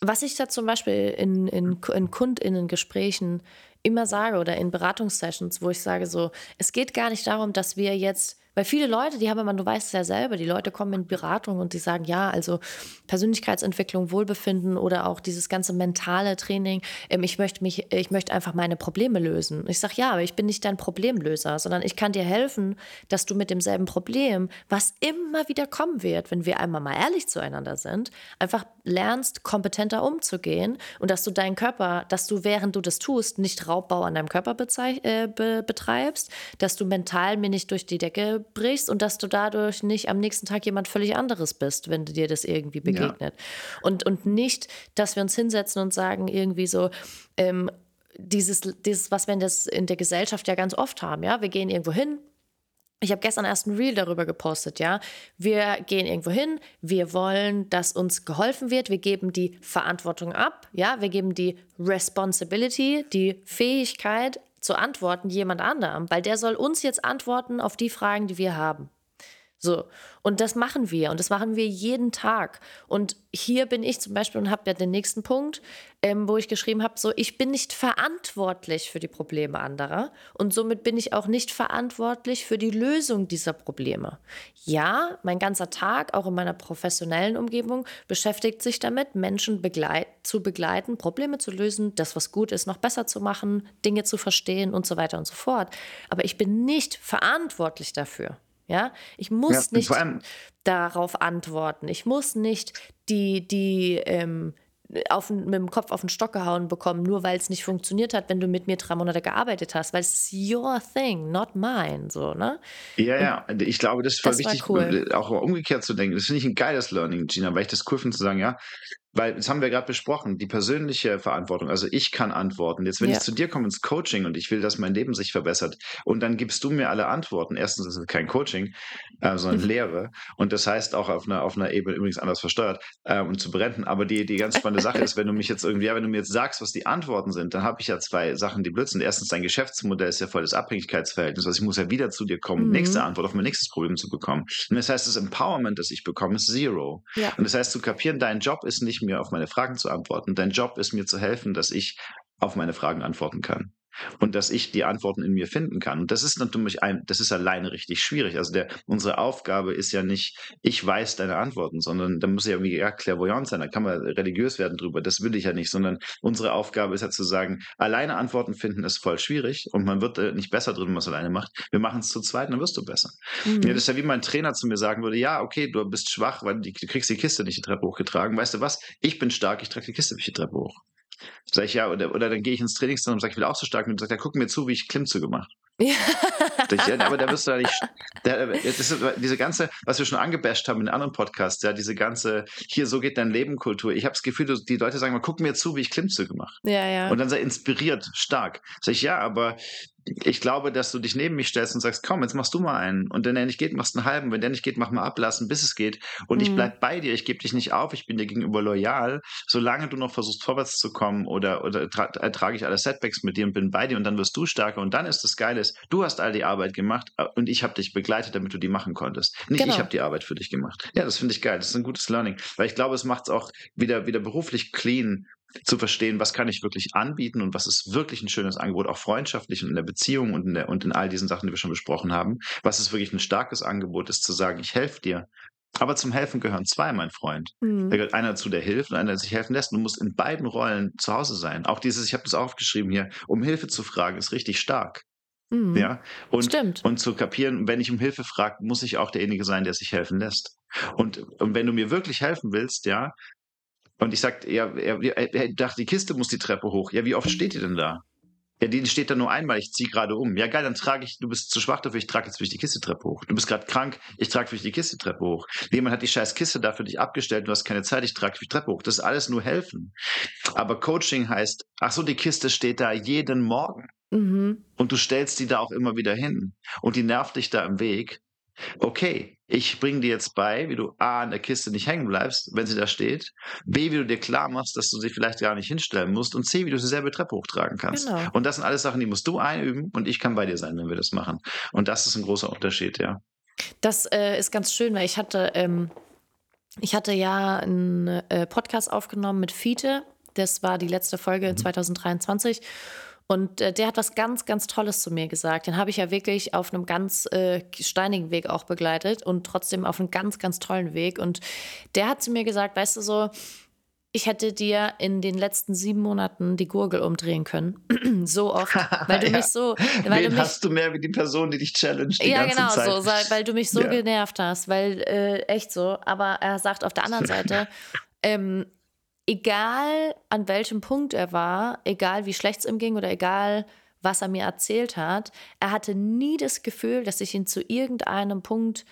was ich da zum Beispiel in, in, in KundInnen-Gesprächen immer sage oder in Beratungssessions, wo ich sage so, es geht gar nicht darum, dass wir jetzt, Weil viele Leute, die haben immer, du weißt es ja selber, die Leute kommen in Beratung und die sagen, ja, also Persönlichkeitsentwicklung, Wohlbefinden oder auch dieses ganze mentale Training, ähm, ich möchte mich, ich möchte einfach meine Probleme lösen. Ich sage, ja, aber ich bin nicht dein Problemlöser, sondern ich kann dir helfen, dass du mit demselben Problem, was immer wieder kommen wird, wenn wir einmal mal ehrlich zueinander sind, einfach lernst, kompetenter umzugehen und dass du deinen Körper, dass du während du das tust, nicht Raubbau an deinem Körper äh, be betreibst, dass du mental mir nicht durch die Decke brichst und dass du dadurch nicht am nächsten Tag jemand völlig anderes bist, wenn dir das irgendwie begegnet. Ja. Und, und nicht, dass wir uns hinsetzen und sagen, irgendwie so, ähm, dieses, dieses, was wir in, das, in der Gesellschaft ja ganz oft haben, ja, wir gehen irgendwo hin, ich habe gestern erst ein Reel darüber gepostet, ja. Wir gehen irgendwo hin, wir wollen, dass uns geholfen wird, wir geben die Verantwortung ab, ja, wir geben die Responsibility, die Fähigkeit zu antworten jemand anderem, weil der soll uns jetzt antworten auf die Fragen, die wir haben. So, und das machen wir und das machen wir jeden Tag. Und hier bin ich zum Beispiel und habe ja den nächsten Punkt, ähm, wo ich geschrieben habe, so, ich bin nicht verantwortlich für die Probleme anderer und somit bin ich auch nicht verantwortlich für die Lösung dieser Probleme. Ja, mein ganzer Tag, auch in meiner professionellen Umgebung, beschäftigt sich damit, Menschen begleit zu begleiten, Probleme zu lösen, das, was gut ist, noch besser zu machen, Dinge zu verstehen und so weiter und so fort. Aber ich bin nicht verantwortlich dafür. Ja, ich muss ja, nicht darauf antworten. Ich muss nicht die, die ähm, auf, mit dem Kopf auf den Stock gehauen bekommen, nur weil es nicht funktioniert hat, wenn du mit mir drei Monate gearbeitet hast, weil es ist your thing, not mine, so, ne? Ja, ja, ich glaube, das ist voll wichtig, cool. auch umgekehrt zu denken. Das finde ich ein geiles Learning, Gina, weil ich das cool finde zu sagen, ja, weil, das haben wir gerade besprochen, die persönliche Verantwortung. Also ich kann antworten. Jetzt, wenn ja. ich zu dir komme ins Coaching und ich will, dass mein Leben sich verbessert und dann gibst du mir alle Antworten. Erstens ist es kein Coaching, äh, sondern Lehre. Und das heißt auch auf einer, auf einer Ebene übrigens anders versteuert äh, und zu berenten. Aber die, die ganz spannende Sache ist, wenn du mich jetzt irgendwie, ja, wenn du mir jetzt sagst, was die Antworten sind, dann habe ich ja zwei Sachen, die blöd sind. Erstens, dein Geschäftsmodell ist ja voll das Abhängigkeitsverhältnis. Also ich muss ja wieder zu dir kommen, mhm. nächste Antwort auf mein nächstes Problem zu bekommen. Und das heißt, das Empowerment, das ich bekomme, ist zero. Ja. Und das heißt, zu kapieren, dein Job ist nicht mehr auf meine Fragen zu antworten. Dein Job ist mir zu helfen, dass ich auf meine Fragen antworten kann und dass ich die Antworten in mir finden kann. Und das ist natürlich ein, das ist alleine richtig schwierig. Also der, unsere Aufgabe ist ja nicht, ich weiß deine Antworten, sondern da muss ja irgendwie ja, clairvoyant sein, da kann man religiös werden drüber. Das will ich ja nicht, sondern unsere Aufgabe ist ja zu sagen, alleine Antworten finden ist voll schwierig und man wird äh, nicht besser drin, wenn man es alleine macht. Wir machen es zu zweit, dann wirst du besser. Mhm. Ja, das ist ja wie mein Trainer zu mir sagen würde, ja, okay, du bist schwach, weil du kriegst die Kiste nicht die Treppe hochgetragen. Weißt du was? Ich bin stark, ich trage die Kiste nicht die Treppe hoch. Sag ich ja, oder, oder dann gehe ich ins Trainingszentrum und sage, ich will auch so stark. Und du sagst, ja, guck mir zu, wie ich Klimmzüge mache. Ja. aber da wirst du ja nicht. Da, ist, diese ganze, was wir schon angebasht haben in anderen Podcasts, ja, diese ganze, hier, so geht dein Leben Kultur. Ich habe das Gefühl, die Leute sagen mal, guck mir zu, wie ich Klimmzüge mache. Ja, ja. Und dann sei inspiriert, stark. Sag ich, ja, aber ich glaube, dass du dich neben mich stellst und sagst, komm, jetzt machst du mal einen. Und wenn der nicht geht, machst du einen halben. Wenn der nicht geht, mach mal ablassen, bis es geht. Und mhm. ich bleib bei dir. Ich gebe dich nicht auf. Ich bin dir gegenüber loyal. Solange du noch versuchst, vorwärts zu kommen oder, oder tra ertrage ich alle Setbacks mit dir und bin bei dir und dann wirst du stärker. Und dann ist das Geile, du hast all die Arbeit gemacht äh, und ich habe dich begleitet, damit du die machen konntest. Nicht genau. ich habe die Arbeit für dich gemacht. Ja, das finde ich geil. Das ist ein gutes Learning. Weil ich glaube, es macht es auch wieder, wieder beruflich clean, zu verstehen, was kann ich wirklich anbieten und was ist wirklich ein schönes Angebot, auch freundschaftlich und in der Beziehung und in, der, und in all diesen Sachen, die wir schon besprochen haben. Was ist wirklich ein starkes Angebot, ist zu sagen, ich helfe dir. Aber zum Helfen gehören zwei, mein Freund. Mhm. Da gehört einer dazu, der hilft und einer, der sich helfen lässt. Du musst in beiden Rollen zu Hause sein. Auch dieses, ich habe das aufgeschrieben hier, um Hilfe zu fragen, ist richtig stark. Mhm. Ja, und, Stimmt. und zu kapieren, wenn ich um Hilfe frage, muss ich auch derjenige sein, der sich helfen lässt. Und, und wenn du mir wirklich helfen willst, ja, und ich sagte, ja, er, er dachte, die Kiste muss die Treppe hoch. Ja, wie oft steht die denn da? Ja, die steht da nur einmal, ich ziehe gerade um. Ja, geil, dann trage ich, du bist zu schwach dafür, ich trage jetzt für dich die Kiste Treppe hoch. Du bist gerade krank, ich trage für dich die Kiste Treppe hoch. Jemand hat die scheiß Kiste da für dich abgestellt, du hast keine Zeit, ich trage für dich Treppe hoch. Das ist alles nur helfen. Aber Coaching heißt, ach so, die Kiste steht da jeden Morgen. Mhm. Und du stellst die da auch immer wieder hin. Und die nervt dich da im Weg okay, ich bringe dir jetzt bei, wie du A an der Kiste nicht hängen bleibst, wenn sie da steht, B, wie du dir klar machst, dass du sie vielleicht gar nicht hinstellen musst und C, wie du sie selber Treppe hochtragen kannst. Genau. Und das sind alles Sachen, die musst du einüben und ich kann bei dir sein, wenn wir das machen. Und das ist ein großer Unterschied, ja. Das äh, ist ganz schön, weil ich hatte, ähm, ich hatte ja einen äh, Podcast aufgenommen mit Fiete. Das war die letzte Folge mhm. 2023. Und äh, der hat was ganz, ganz Tolles zu mir gesagt. Den habe ich ja wirklich auf einem ganz äh, steinigen Weg auch begleitet und trotzdem auf einem ganz, ganz tollen Weg. Und der hat zu mir gesagt, weißt du so, ich hätte dir in den letzten sieben Monaten die Gurgel umdrehen können. so oft. Weil du Ja. mich so. Weil Wen du mich, hast du mehr wie die Person, die dich challenge die ja, ganze genau, Zeit? so, weil, weil du mich so Ja. genervt hast, weil äh, echt so. Aber er sagt auf der anderen Seite, ähm, egal an welchem Punkt er war, egal wie schlecht es ihm ging oder egal was er mir erzählt hat, er hatte nie das Gefühl, dass ich ihn zu irgendeinem Punkt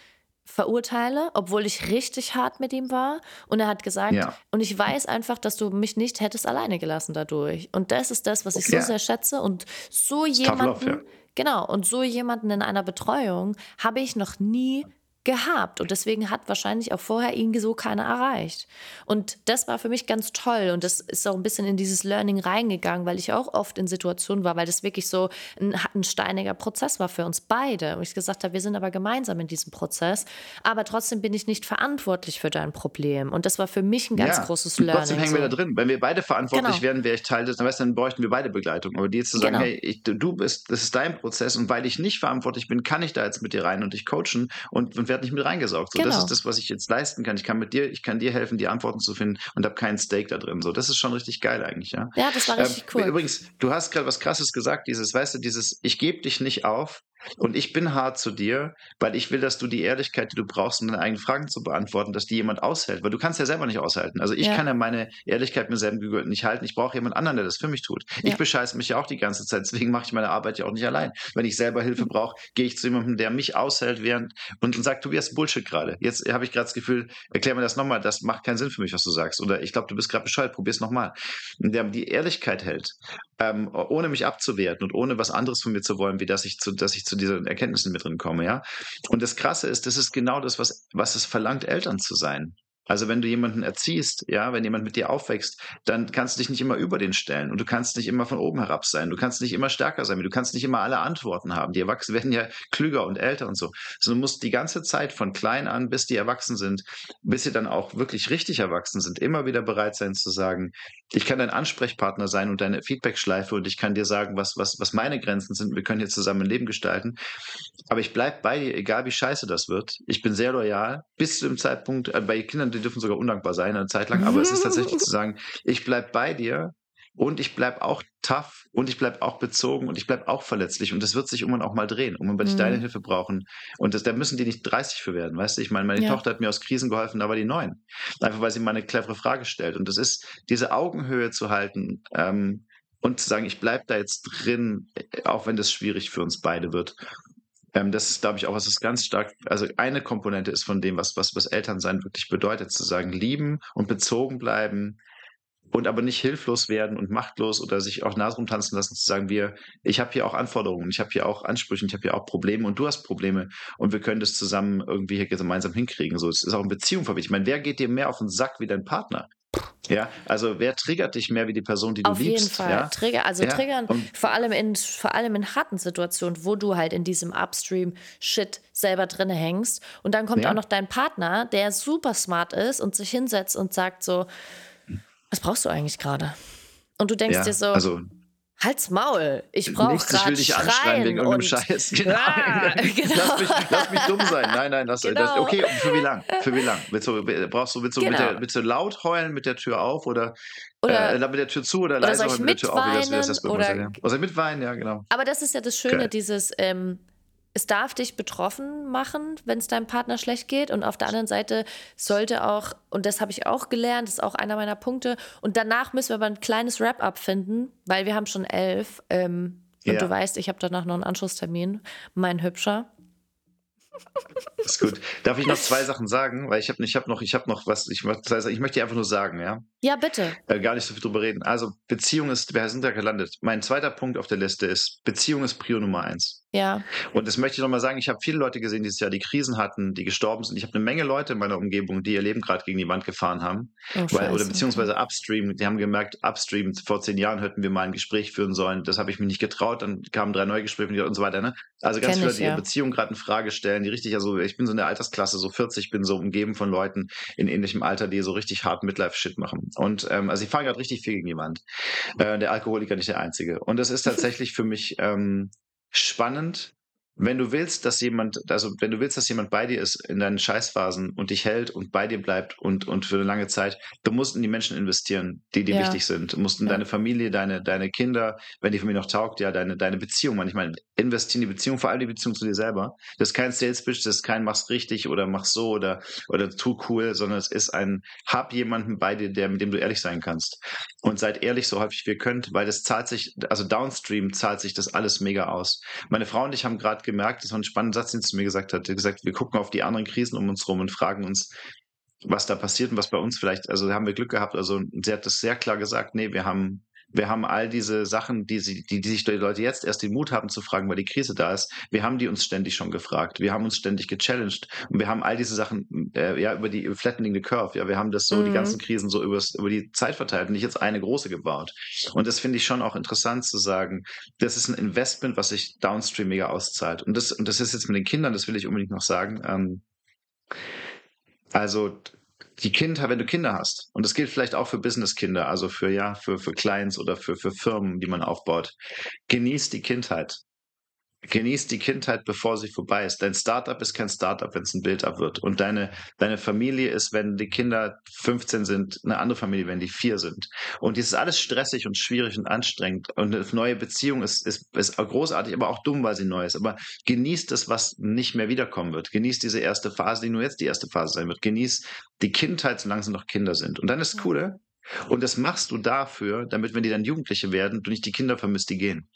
verurteile, obwohl ich richtig hart mit ihm war. Und er hat gesagt, Ja. und ich weiß einfach, dass du mich nicht hättest alleine gelassen dadurch. Und das ist das, was ich so Ja. sehr schätze. Und so jemanden, love, ja. genau, und so jemanden in einer Betreuung habe ich noch nie gehabt. Und deswegen hat wahrscheinlich auch vorher ihn so keiner erreicht. Und das war für mich ganz toll. Und das ist auch ein bisschen in dieses Learning reingegangen, weil ich auch oft in Situationen war, weil das wirklich so ein, ein steiniger Prozess war für uns beide. Und ich gesagt habe, wir sind aber gemeinsam in diesem Prozess. Aber trotzdem bin ich nicht verantwortlich für dein Problem. Und das war für mich ein ganz ja. großes Learning. Trotzdem hängen wir da drin. Wenn wir beide verantwortlich Genau. wären, wäre ich Teil des, dann bräuchten wir beide Begleitung. Aber die jetzt zu sagen, Genau. hey, ich, du bist, das ist dein Prozess und weil ich nicht verantwortlich bin, kann ich da jetzt mit dir rein und dich coachen und, und werde nicht mit reingesaugt. So, Das Genau. ist das, was ich jetzt leisten kann. Ich kann mit dir, ich kann dir helfen, die Antworten zu finden und habe keinen Stake da drin. So, das ist schon richtig geil eigentlich, ja. Ja, das war richtig Ähm, cool. Übrigens, du hast gerade was Krasses gesagt, dieses, weißt du, dieses, ich gebe dich nicht auf und ich bin hart zu dir, weil ich will, dass du die Ehrlichkeit, die du brauchst, um deine eigenen Fragen zu beantworten, dass die jemand aushält, weil du kannst ja selber nicht aushalten. Also ich Ja. kann ja meine Ehrlichkeit mir selber gegenüber nicht halten. Ich brauche jemand anderen, der das für mich tut. Ja. Ich bescheiße mich ja auch die ganze Zeit, deswegen mache ich meine Arbeit ja auch nicht allein. Wenn ich selber Hilfe brauche, gehe ich zu jemandem, der mich aushält während und, und sagt, du wirst Bullshit gerade. Jetzt habe ich gerade das Gefühl, erklär mir das nochmal, das macht keinen Sinn für mich, was du sagst. Oder ich glaube, du bist gerade bescheuert, probier's nochmal. Der die Ehrlichkeit hält, ähm, ohne mich abzuwerten und ohne was anderes von mir zu wollen, wie dass ich zu, dass ich zu diesen Erkenntnissen mit drin komme, ja. Und das Krasse ist, das ist genau das, was, was es verlangt, Eltern zu sein. Also wenn du jemanden erziehst, ja, wenn jemand mit dir aufwächst, dann kannst du dich nicht immer über den stellen und du kannst nicht immer von oben herab sein. Du kannst nicht immer stärker sein, du kannst nicht immer alle Antworten haben. Die Erwachsenen werden ja klüger und älter und so. Also du musst die ganze Zeit von klein an, bis die erwachsen sind, bis sie dann auch wirklich richtig erwachsen sind, immer wieder bereit sein zu sagen, ich kann dein Ansprechpartner sein und deine Feedbackschleife und ich kann dir sagen, was, was, was meine Grenzen sind. Wir können hier zusammen ein Leben gestalten. Aber ich bleib bei dir, egal wie scheiße das wird. Ich bin sehr loyal bis zu dem Zeitpunkt, äh, bei Kindern, die dürfen sogar undankbar sein eine Zeit lang, aber es ist tatsächlich zu sagen, ich bleib bei dir und ich bleib auch tough und ich bleib auch bezogen und ich bleib auch verletzlich und das wird sich irgendwann auch mal drehen. Und wenn ich Mhm. deine Hilfe brauchen und das, da müssen die nicht 30 für werden, weißt du? Ich meine, meine Ja. Tochter hat mir aus Krisen geholfen, da war die neun. Einfach weil sie mal eine clevere Frage stellt. Und das ist, diese Augenhöhe zu halten, ähm, und zu sagen, ich bleib da jetzt drin, auch wenn das schwierig für uns beide wird. Ähm, das ist, glaube ich, auch was, was ganz stark, also eine Komponente ist von dem, was, was, was Elternsein wirklich bedeutet, zu sagen, lieben und bezogen bleiben und aber nicht hilflos werden und machtlos oder sich auch Nase rumtanzen lassen, zu sagen, wir, ich habe hier auch Anforderungen, ich habe hier auch Ansprüche, ich habe hier auch Probleme und du hast Probleme und wir können das zusammen irgendwie hier gemeinsam hinkriegen. So, es ist auch in Beziehung verwickelt. Ich meine, wer geht dir mehr auf den Sack wie dein Partner? Ja, also wer triggert dich mehr wie die Person, die du Auf liebst? jeden Fall. Ja? Trigger, also Ja, triggern, und- vor allem, in, vor allem in harten Situationen, wo du halt in diesem Upstream-Shit selber drin hängst. Und dann kommt Ja. auch noch dein Partner, der super smart ist und sich hinsetzt und sagt so, was brauchst du eigentlich gerade? Und du denkst dir so, also halt's Maul, ich brauche Nichts, ich will gerade dich anschreien schreien wegen und irgendeinem Scheiß. Genau. Ah, genau. Lass, mich, lass mich dumm sein. Nein, nein, lass, das, Genau. okay, und für wie lang? Für wie lang? Willst du, brauchst du, willst du, mit Genau. der, willst du laut heulen mit der Tür auf oder, Oder- äh, mit der Tür zu oder, oder leise soll mit der Tür auf? Wie das, wie das, das mitweinen oder- ja. Mit genau. Aber das ist ja das Schöne, Geil. dieses, ähm, es darf dich betroffen machen, wenn es deinem Partner schlecht geht. Und auf der anderen Seite sollte auch, und das habe ich auch gelernt, das ist auch einer meiner Punkte. Und danach müssen wir aber ein kleines Wrap-up finden, weil wir haben schon elf. Ähm, und Ja. du weißt, ich habe danach noch einen Anschlusstermin, mein Hübscher. Ist gut. Darf ich noch zwei Sachen sagen? Weil ich habe ich hab noch, ich habe noch was, ich, ich möchte dir einfach nur sagen, ja. Ja, bitte. Äh, gar nicht so viel drüber reden. Also Beziehung ist, wir sind da gelandet. Mein zweiter Punkt auf der Liste ist, Beziehung ist Prio Nummer eins. Ja. Und das möchte ich nochmal sagen, ich habe viele Leute gesehen dieses Jahr, die Krisen hatten, die gestorben sind. Ich habe eine Menge Leute in meiner Umgebung, die ihr Leben gerade gegen die Wand gefahren haben. Oh, weil, oder beziehungsweise upstream, die haben gemerkt, upstream, vor zehn Jahren hätten wir mal ein Gespräch führen sollen. Das habe ich mich nicht getraut, dann kamen drei neue Gespräche und so weiter. Ne? Also ganz Kenn viele Leute, die ihre ja. Beziehung gerade in Frage stellen, die richtig, also ich bin so in der Altersklasse, so 40, bin so umgeben von Leuten in ähnlichem Alter, die so richtig hart Midlife-Shit machen. Und ähm, also ich fahre gerade richtig viel gegen die Wand. Äh, der Alkoholiker nicht der Einzige. Und das ist tatsächlich für mich ähm, spannend, wenn du willst, dass jemand, also wenn du willst, dass jemand bei dir ist in deinen Scheißphasen und dich hält und bei dir bleibt und, und für eine lange Zeit, du musst in die Menschen investieren, die dir Ja. wichtig sind. Du musst in Ja. deine Familie, deine, deine Kinder, wenn die Familie noch taugt, ja, deine, deine Beziehung. Manchmal investieren in die Beziehung, vor allem die Beziehung zu dir selber. Das ist kein Sales Pitch, das ist kein mach's richtig oder mach's so oder, oder tu cool, sondern es ist ein, hab jemanden bei dir, der, mit dem du ehrlich sein kannst. Und seid ehrlich so häufig wie ihr könnt, weil das zahlt sich, also downstream zahlt sich das alles mega aus. Meine Frau und ich haben gerade gemerkt, das war ein spannender Satz, den sie zu mir gesagt hat. Sie hat gesagt, wir gucken auf die anderen Krisen um uns rum und fragen uns, was da passiert und was bei uns vielleicht, also haben wir Glück gehabt. Also sie hat das sehr klar gesagt, nee, wir haben, wir haben all diese Sachen, die, sie, die, die sich die Leute jetzt erst den Mut haben zu fragen, weil die Krise da ist, wir haben die uns ständig schon gefragt. Wir haben uns ständig gechallenged und wir haben all diese Sachen äh, ja über die flattening the curve, ja, wir haben das so, die Mhm. ganzen Krisen so übers, über die Zeit verteilt und nicht jetzt eine große gebaut. Und das finde ich schon auch interessant zu sagen, das ist ein Investment, was sich downstream mega auszahlt. Und das, und das ist jetzt mit den Kindern, das will ich unbedingt noch sagen. Ähm, also die Kinder, wenn du Kinder hast, und das gilt vielleicht auch für Business-Kinder, also für ja, für, für Clients oder für, für Firmen, die man aufbaut, genieß die Kindheit. Genieß die Kindheit, bevor sie vorbei ist. Dein Startup ist kein Startup, wenn es ein Build-up wird. Und deine, deine Familie ist, wenn die Kinder 15 sind, eine andere Familie, wenn die vier sind. Und das ist alles stressig und schwierig und anstrengend. Und eine neue Beziehung ist, ist, ist großartig, aber auch dumm, weil sie neu ist. Aber genieß das, was nicht mehr wiederkommen wird. Genieß diese erste Phase, die nur jetzt die erste Phase sein wird. Genieß die Kindheit, solange sie noch Kinder sind. Und dann ist das Coole. Und das machst du dafür, damit, wenn die dann Jugendliche werden, du nicht die Kinder vermisst, die gehen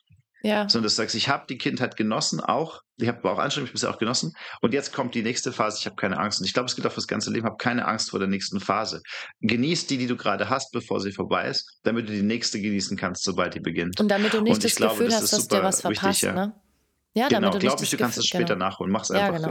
Ja. sondern dass du sagst, ich habe die Kindheit genossen, auch, ich habe auch Anstrengung, ich habe bisher auch genossen. Und jetzt kommt die nächste Phase, ich habe keine Angst. Und ich glaube, es gilt auch fürs ganze Leben, hab keine Angst vor der nächsten Phase. Genieß die, die du gerade hast, bevor sie vorbei ist, damit du die nächste genießen kannst, sobald die beginnt. Und damit du nicht Und das glaube, Gefühl das hast, dass dir was wichtig, verpasst, ja. ne? Ja, genau, damit du glaube ich, das du kannst Gefühl- später genau. nachholen. Mach's Ja, einfach. genau.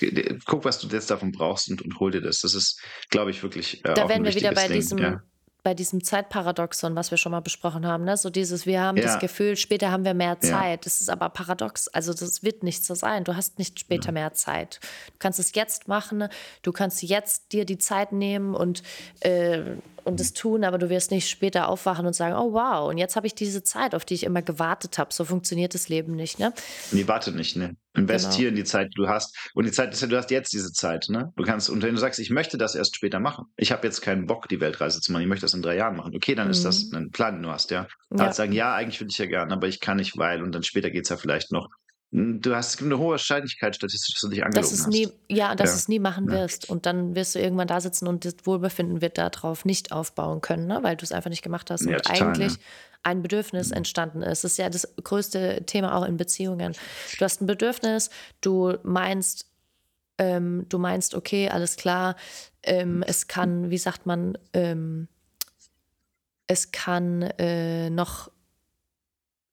äh, guck, was du jetzt davon brauchst und, und hol dir das. Das ist, glaube ich, wirklich äh, Da wären wir wieder bei Ding. diesem, ja. Bei diesem Zeitparadoxon, was wir schon mal besprochen haben. Ne? So dieses, wir haben Ja. das Gefühl, später haben wir mehr Ja. Zeit. Das ist aber paradox. Also das wird nicht so sein. Du hast nicht später mehr Zeit. Du kannst es jetzt machen. Du kannst jetzt dir die Zeit nehmen und, äh, und es tun, aber du wirst nicht später aufwachen und sagen, oh wow, und jetzt habe ich diese Zeit, auf die ich immer gewartet habe. So funktioniert das Leben nicht. Ne? Nee, warte nicht, ne? Investieren die Zeit, die du hast. Und die Zeit ist ja, du hast jetzt diese Zeit, ne? Du kannst, und wenn du sagst, ich möchte das erst später machen, ich habe jetzt keinen Bock, die Weltreise zu machen, ich möchte das in drei Jahren machen, okay, dann ist das ein Plan, den du hast, ja. Mhm. Ja. Sagen, ja, eigentlich würde ich ja gerne, aber ich kann nicht, weil, und dann später geht's ja vielleicht noch. Du hast, es gibt eine hohe Wahrscheinlichkeit statistisch, dass du dich angelogen Dass es hast. nie, ja, dass Ja. es nie machen Ja. wirst. Und dann wirst du irgendwann da sitzen und das Wohlbefinden wird darauf nicht aufbauen können, ne? weil du es einfach nicht gemacht hast. Ja, und total, eigentlich ein Bedürfnis entstanden ist. Das ist ja das größte Thema auch in Beziehungen. Du hast ein Bedürfnis, du meinst, ähm, du meinst, okay, alles klar, ähm, es kann, wie sagt man, ähm, es kann äh, noch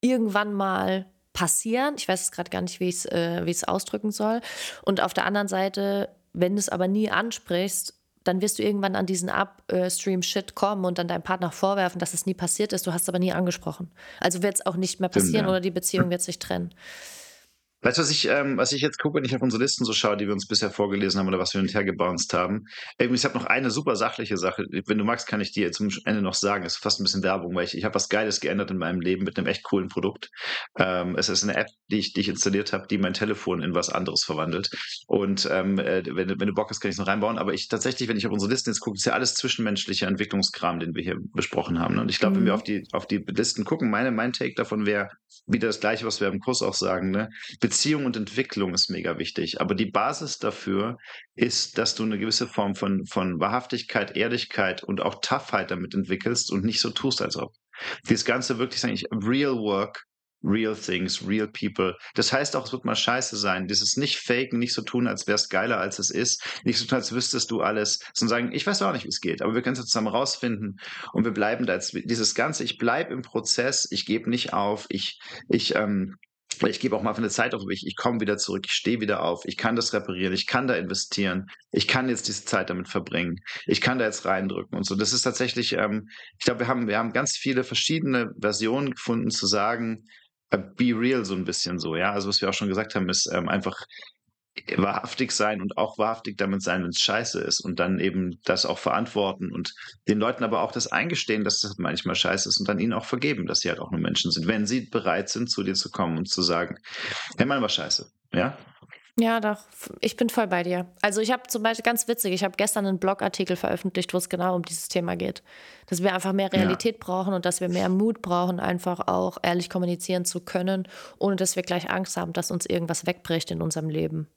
irgendwann mal passieren. Ich weiß es gerade gar nicht, wie ich es äh, wie ausdrücken soll. Und auf der anderen Seite, wenn du es aber nie ansprichst, dann wirst du irgendwann an diesen Upstream-Shit kommen und dann deinem Partner vorwerfen, dass es nie passiert ist. Du hast es aber nie angesprochen. Also wird es auch nicht mehr Stimmt, passieren ja. oder die Beziehung wird sich trennen. Weißt du, was ich, ähm, was ich jetzt gucke, wenn ich auf unsere Listen so schaue, die wir uns bisher vorgelesen haben oder was wir hin und her gebounced haben? Ähm, ich habe noch eine super sachliche Sache. Wenn du magst, kann ich dir zum Ende noch sagen. Es ist fast ein bisschen Werbung, weil ich, ich habe was Geiles geändert in meinem Leben mit einem echt coolen Produkt. Ähm, es ist eine App, die ich, die ich installiert habe, die mein Telefon in was anderes verwandelt. Und ähm, äh, wenn, du- wenn du Bock hast, kann ich es noch reinbauen. Aber ich tatsächlich, wenn ich auf unsere Listen jetzt gucke, ist ja alles zwischenmenschlicher Entwicklungskram, den wir hier besprochen haben. Ne? Und ich glaube, wenn wir Mhm. auf die, auf die Listen gucken, meine, mein Take davon wäre wieder das Gleiche, was wir im Kurs auch sagen. Ne? Beziehung und Entwicklung ist mega wichtig. Aber die Basis dafür ist, dass du eine gewisse Form von, von Wahrhaftigkeit, Ehrlichkeit und auch Toughheit damit entwickelst und nicht so tust, als ob. Dieses Ganze wirklich sagen, ich, real work, real things, real people. Das heißt auch, es wird mal scheiße sein. Dieses nicht faken, nicht so tun, als wär's geiler, als es ist. Nicht so tun, als wüsstest du alles. Sondern sagen, ich weiß auch nicht, wie es geht, aber wir können es zusammen rausfinden und wir bleiben da jetzt. Dieses Ganze, ich bleibe im Prozess, ich gebe nicht auf, ich, ich, ähm, ich gebe auch mal für eine Zeit auf, ich, ich komme wieder zurück, ich stehe wieder auf, ich kann das reparieren, ich kann da investieren, ich kann jetzt diese Zeit damit verbringen, ich kann da jetzt reindrücken und so. Das ist tatsächlich, ähm, ich glaube, wir haben, wir haben ganz viele verschiedene Versionen gefunden zu sagen, äh, be real so ein bisschen so, ja. Also was wir auch schon gesagt haben, ist ähm, einfach wahrhaftig sein und auch wahrhaftig damit sein, wenn es scheiße ist und dann eben das auch verantworten und den Leuten aber auch das eingestehen, dass das manchmal scheiße ist und dann ihnen auch vergeben, dass sie halt auch nur Menschen sind, wenn sie bereit sind, zu dir zu kommen und zu sagen, hey Mann, war scheiße, ja? Ja, doch. Ich bin voll bei dir. Also ich habe zum Beispiel ganz witzig, ich habe gestern einen Blogartikel veröffentlicht, wo es genau um dieses Thema geht. Dass wir einfach mehr Realität ja. brauchen und dass wir mehr Mut brauchen, einfach auch ehrlich kommunizieren zu können, ohne dass wir gleich Angst haben, dass uns irgendwas wegbricht in unserem Leben.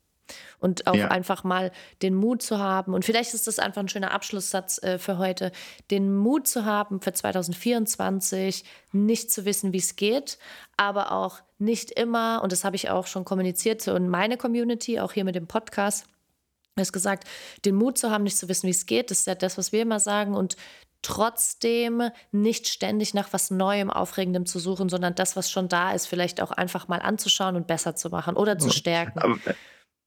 Und auch ja. einfach mal den Mut zu haben. Und vielleicht ist das einfach ein schöner Abschlusssatz äh, für heute. Den Mut zu haben für 2024, nicht zu wissen, wie es geht, aber auch nicht immer, und das habe ich auch schon kommuniziert in meine Community, auch hier mit dem Podcast, hast gesagt, den Mut zu haben, nicht zu wissen, wie es geht, das ist ja das, was wir immer sagen. Und trotzdem nicht ständig nach was Neuem, Aufregendem zu suchen, sondern das, was schon da ist, vielleicht auch einfach mal anzuschauen und besser zu machen oder zu stärken. Aber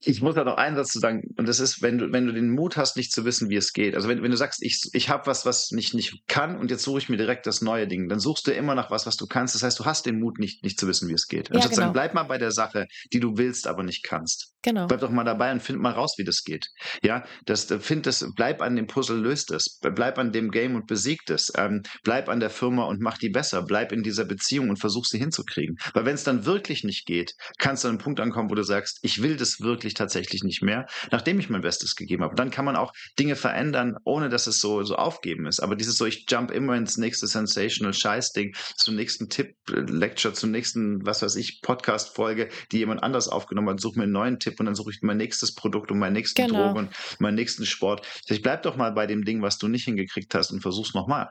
ich muss da noch einen Satz zu sagen, und das ist, wenn du, wenn du den Mut hast, nicht zu wissen, wie es geht. Also wenn, wenn du sagst, ich, ich habe was, was ich nicht kann und jetzt suche ich mir direkt das neue Ding, dann suchst du immer nach was, was du kannst. Das heißt, du hast den Mut, nicht, nicht zu wissen, wie es geht. Ja, genau. bleib mal bei der Sache, die du willst, aber nicht kannst. Genau. Bleib doch mal dabei und find mal raus, wie das geht. Ja, das, äh, find das, bleib an dem Puzzle, löst es. Bleib an dem Game und besiegt es. Ähm, bleib an der Firma und mach die besser. Bleib in dieser Beziehung und versuch sie hinzukriegen. Weil wenn es dann wirklich nicht geht, kannst du an einen Punkt ankommen, wo du sagst, ich will das wirklich tatsächlich nicht mehr, nachdem ich mein Bestes gegeben habe. Dann kann man auch Dinge verändern, ohne dass es so, so aufgeben ist. Aber dieses so, ich jump immer ins nächste sensational Scheißding, zum nächsten Tipp, äh, Lecture, zum nächsten, was weiß ich, Podcast-Folge, die jemand anders aufgenommen hat, such mir einen neuen Tipp Tipp und dann suche ich mein nächstes Produkt und meinen nächsten genau. Drogen und meinen nächsten Sport. Ich bleib doch mal bei dem Ding, was du nicht hingekriegt hast und versuch's nochmal.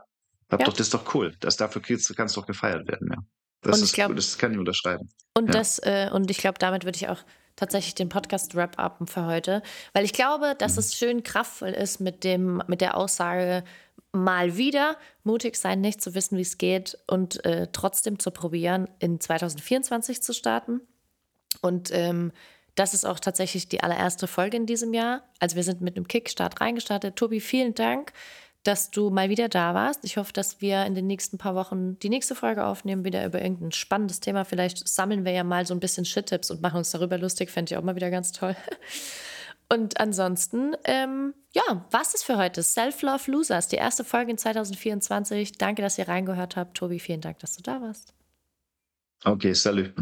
Ja. Doch, das ist doch cool. Das, dafür kannst du doch gefeiert werden, ja. Das, ist glaub, cool, das kann ich unterschreiben. Und ja. das, äh, und ich glaube, damit würde ich auch tatsächlich den Podcast wrap-upen für heute. Weil ich glaube, dass mhm. es schön kraftvoll ist mit dem, mit der Aussage, mal wieder mutig sein, nicht zu wissen, wie es geht und äh, trotzdem zu probieren, in 2024 zu starten. Und ähm, das ist auch tatsächlich die allererste Folge in diesem Jahr. Also wir sind mit einem Kickstart reingestartet. Tobi, vielen Dank, dass du mal wieder da warst. Ich hoffe, dass wir in den nächsten paar Wochen die nächste Folge aufnehmen, wieder über irgendein spannendes Thema. Vielleicht sammeln wir ja mal so ein bisschen Shit-Tipps und machen uns darüber lustig. Fände ich auch mal wieder ganz toll. Und ansonsten, ähm, ja, was ist für heute? Self-Love Losers, die erste Folge in 2024. Danke, dass ihr reingehört habt. Tobi, vielen Dank, dass du da warst. Okay, salut.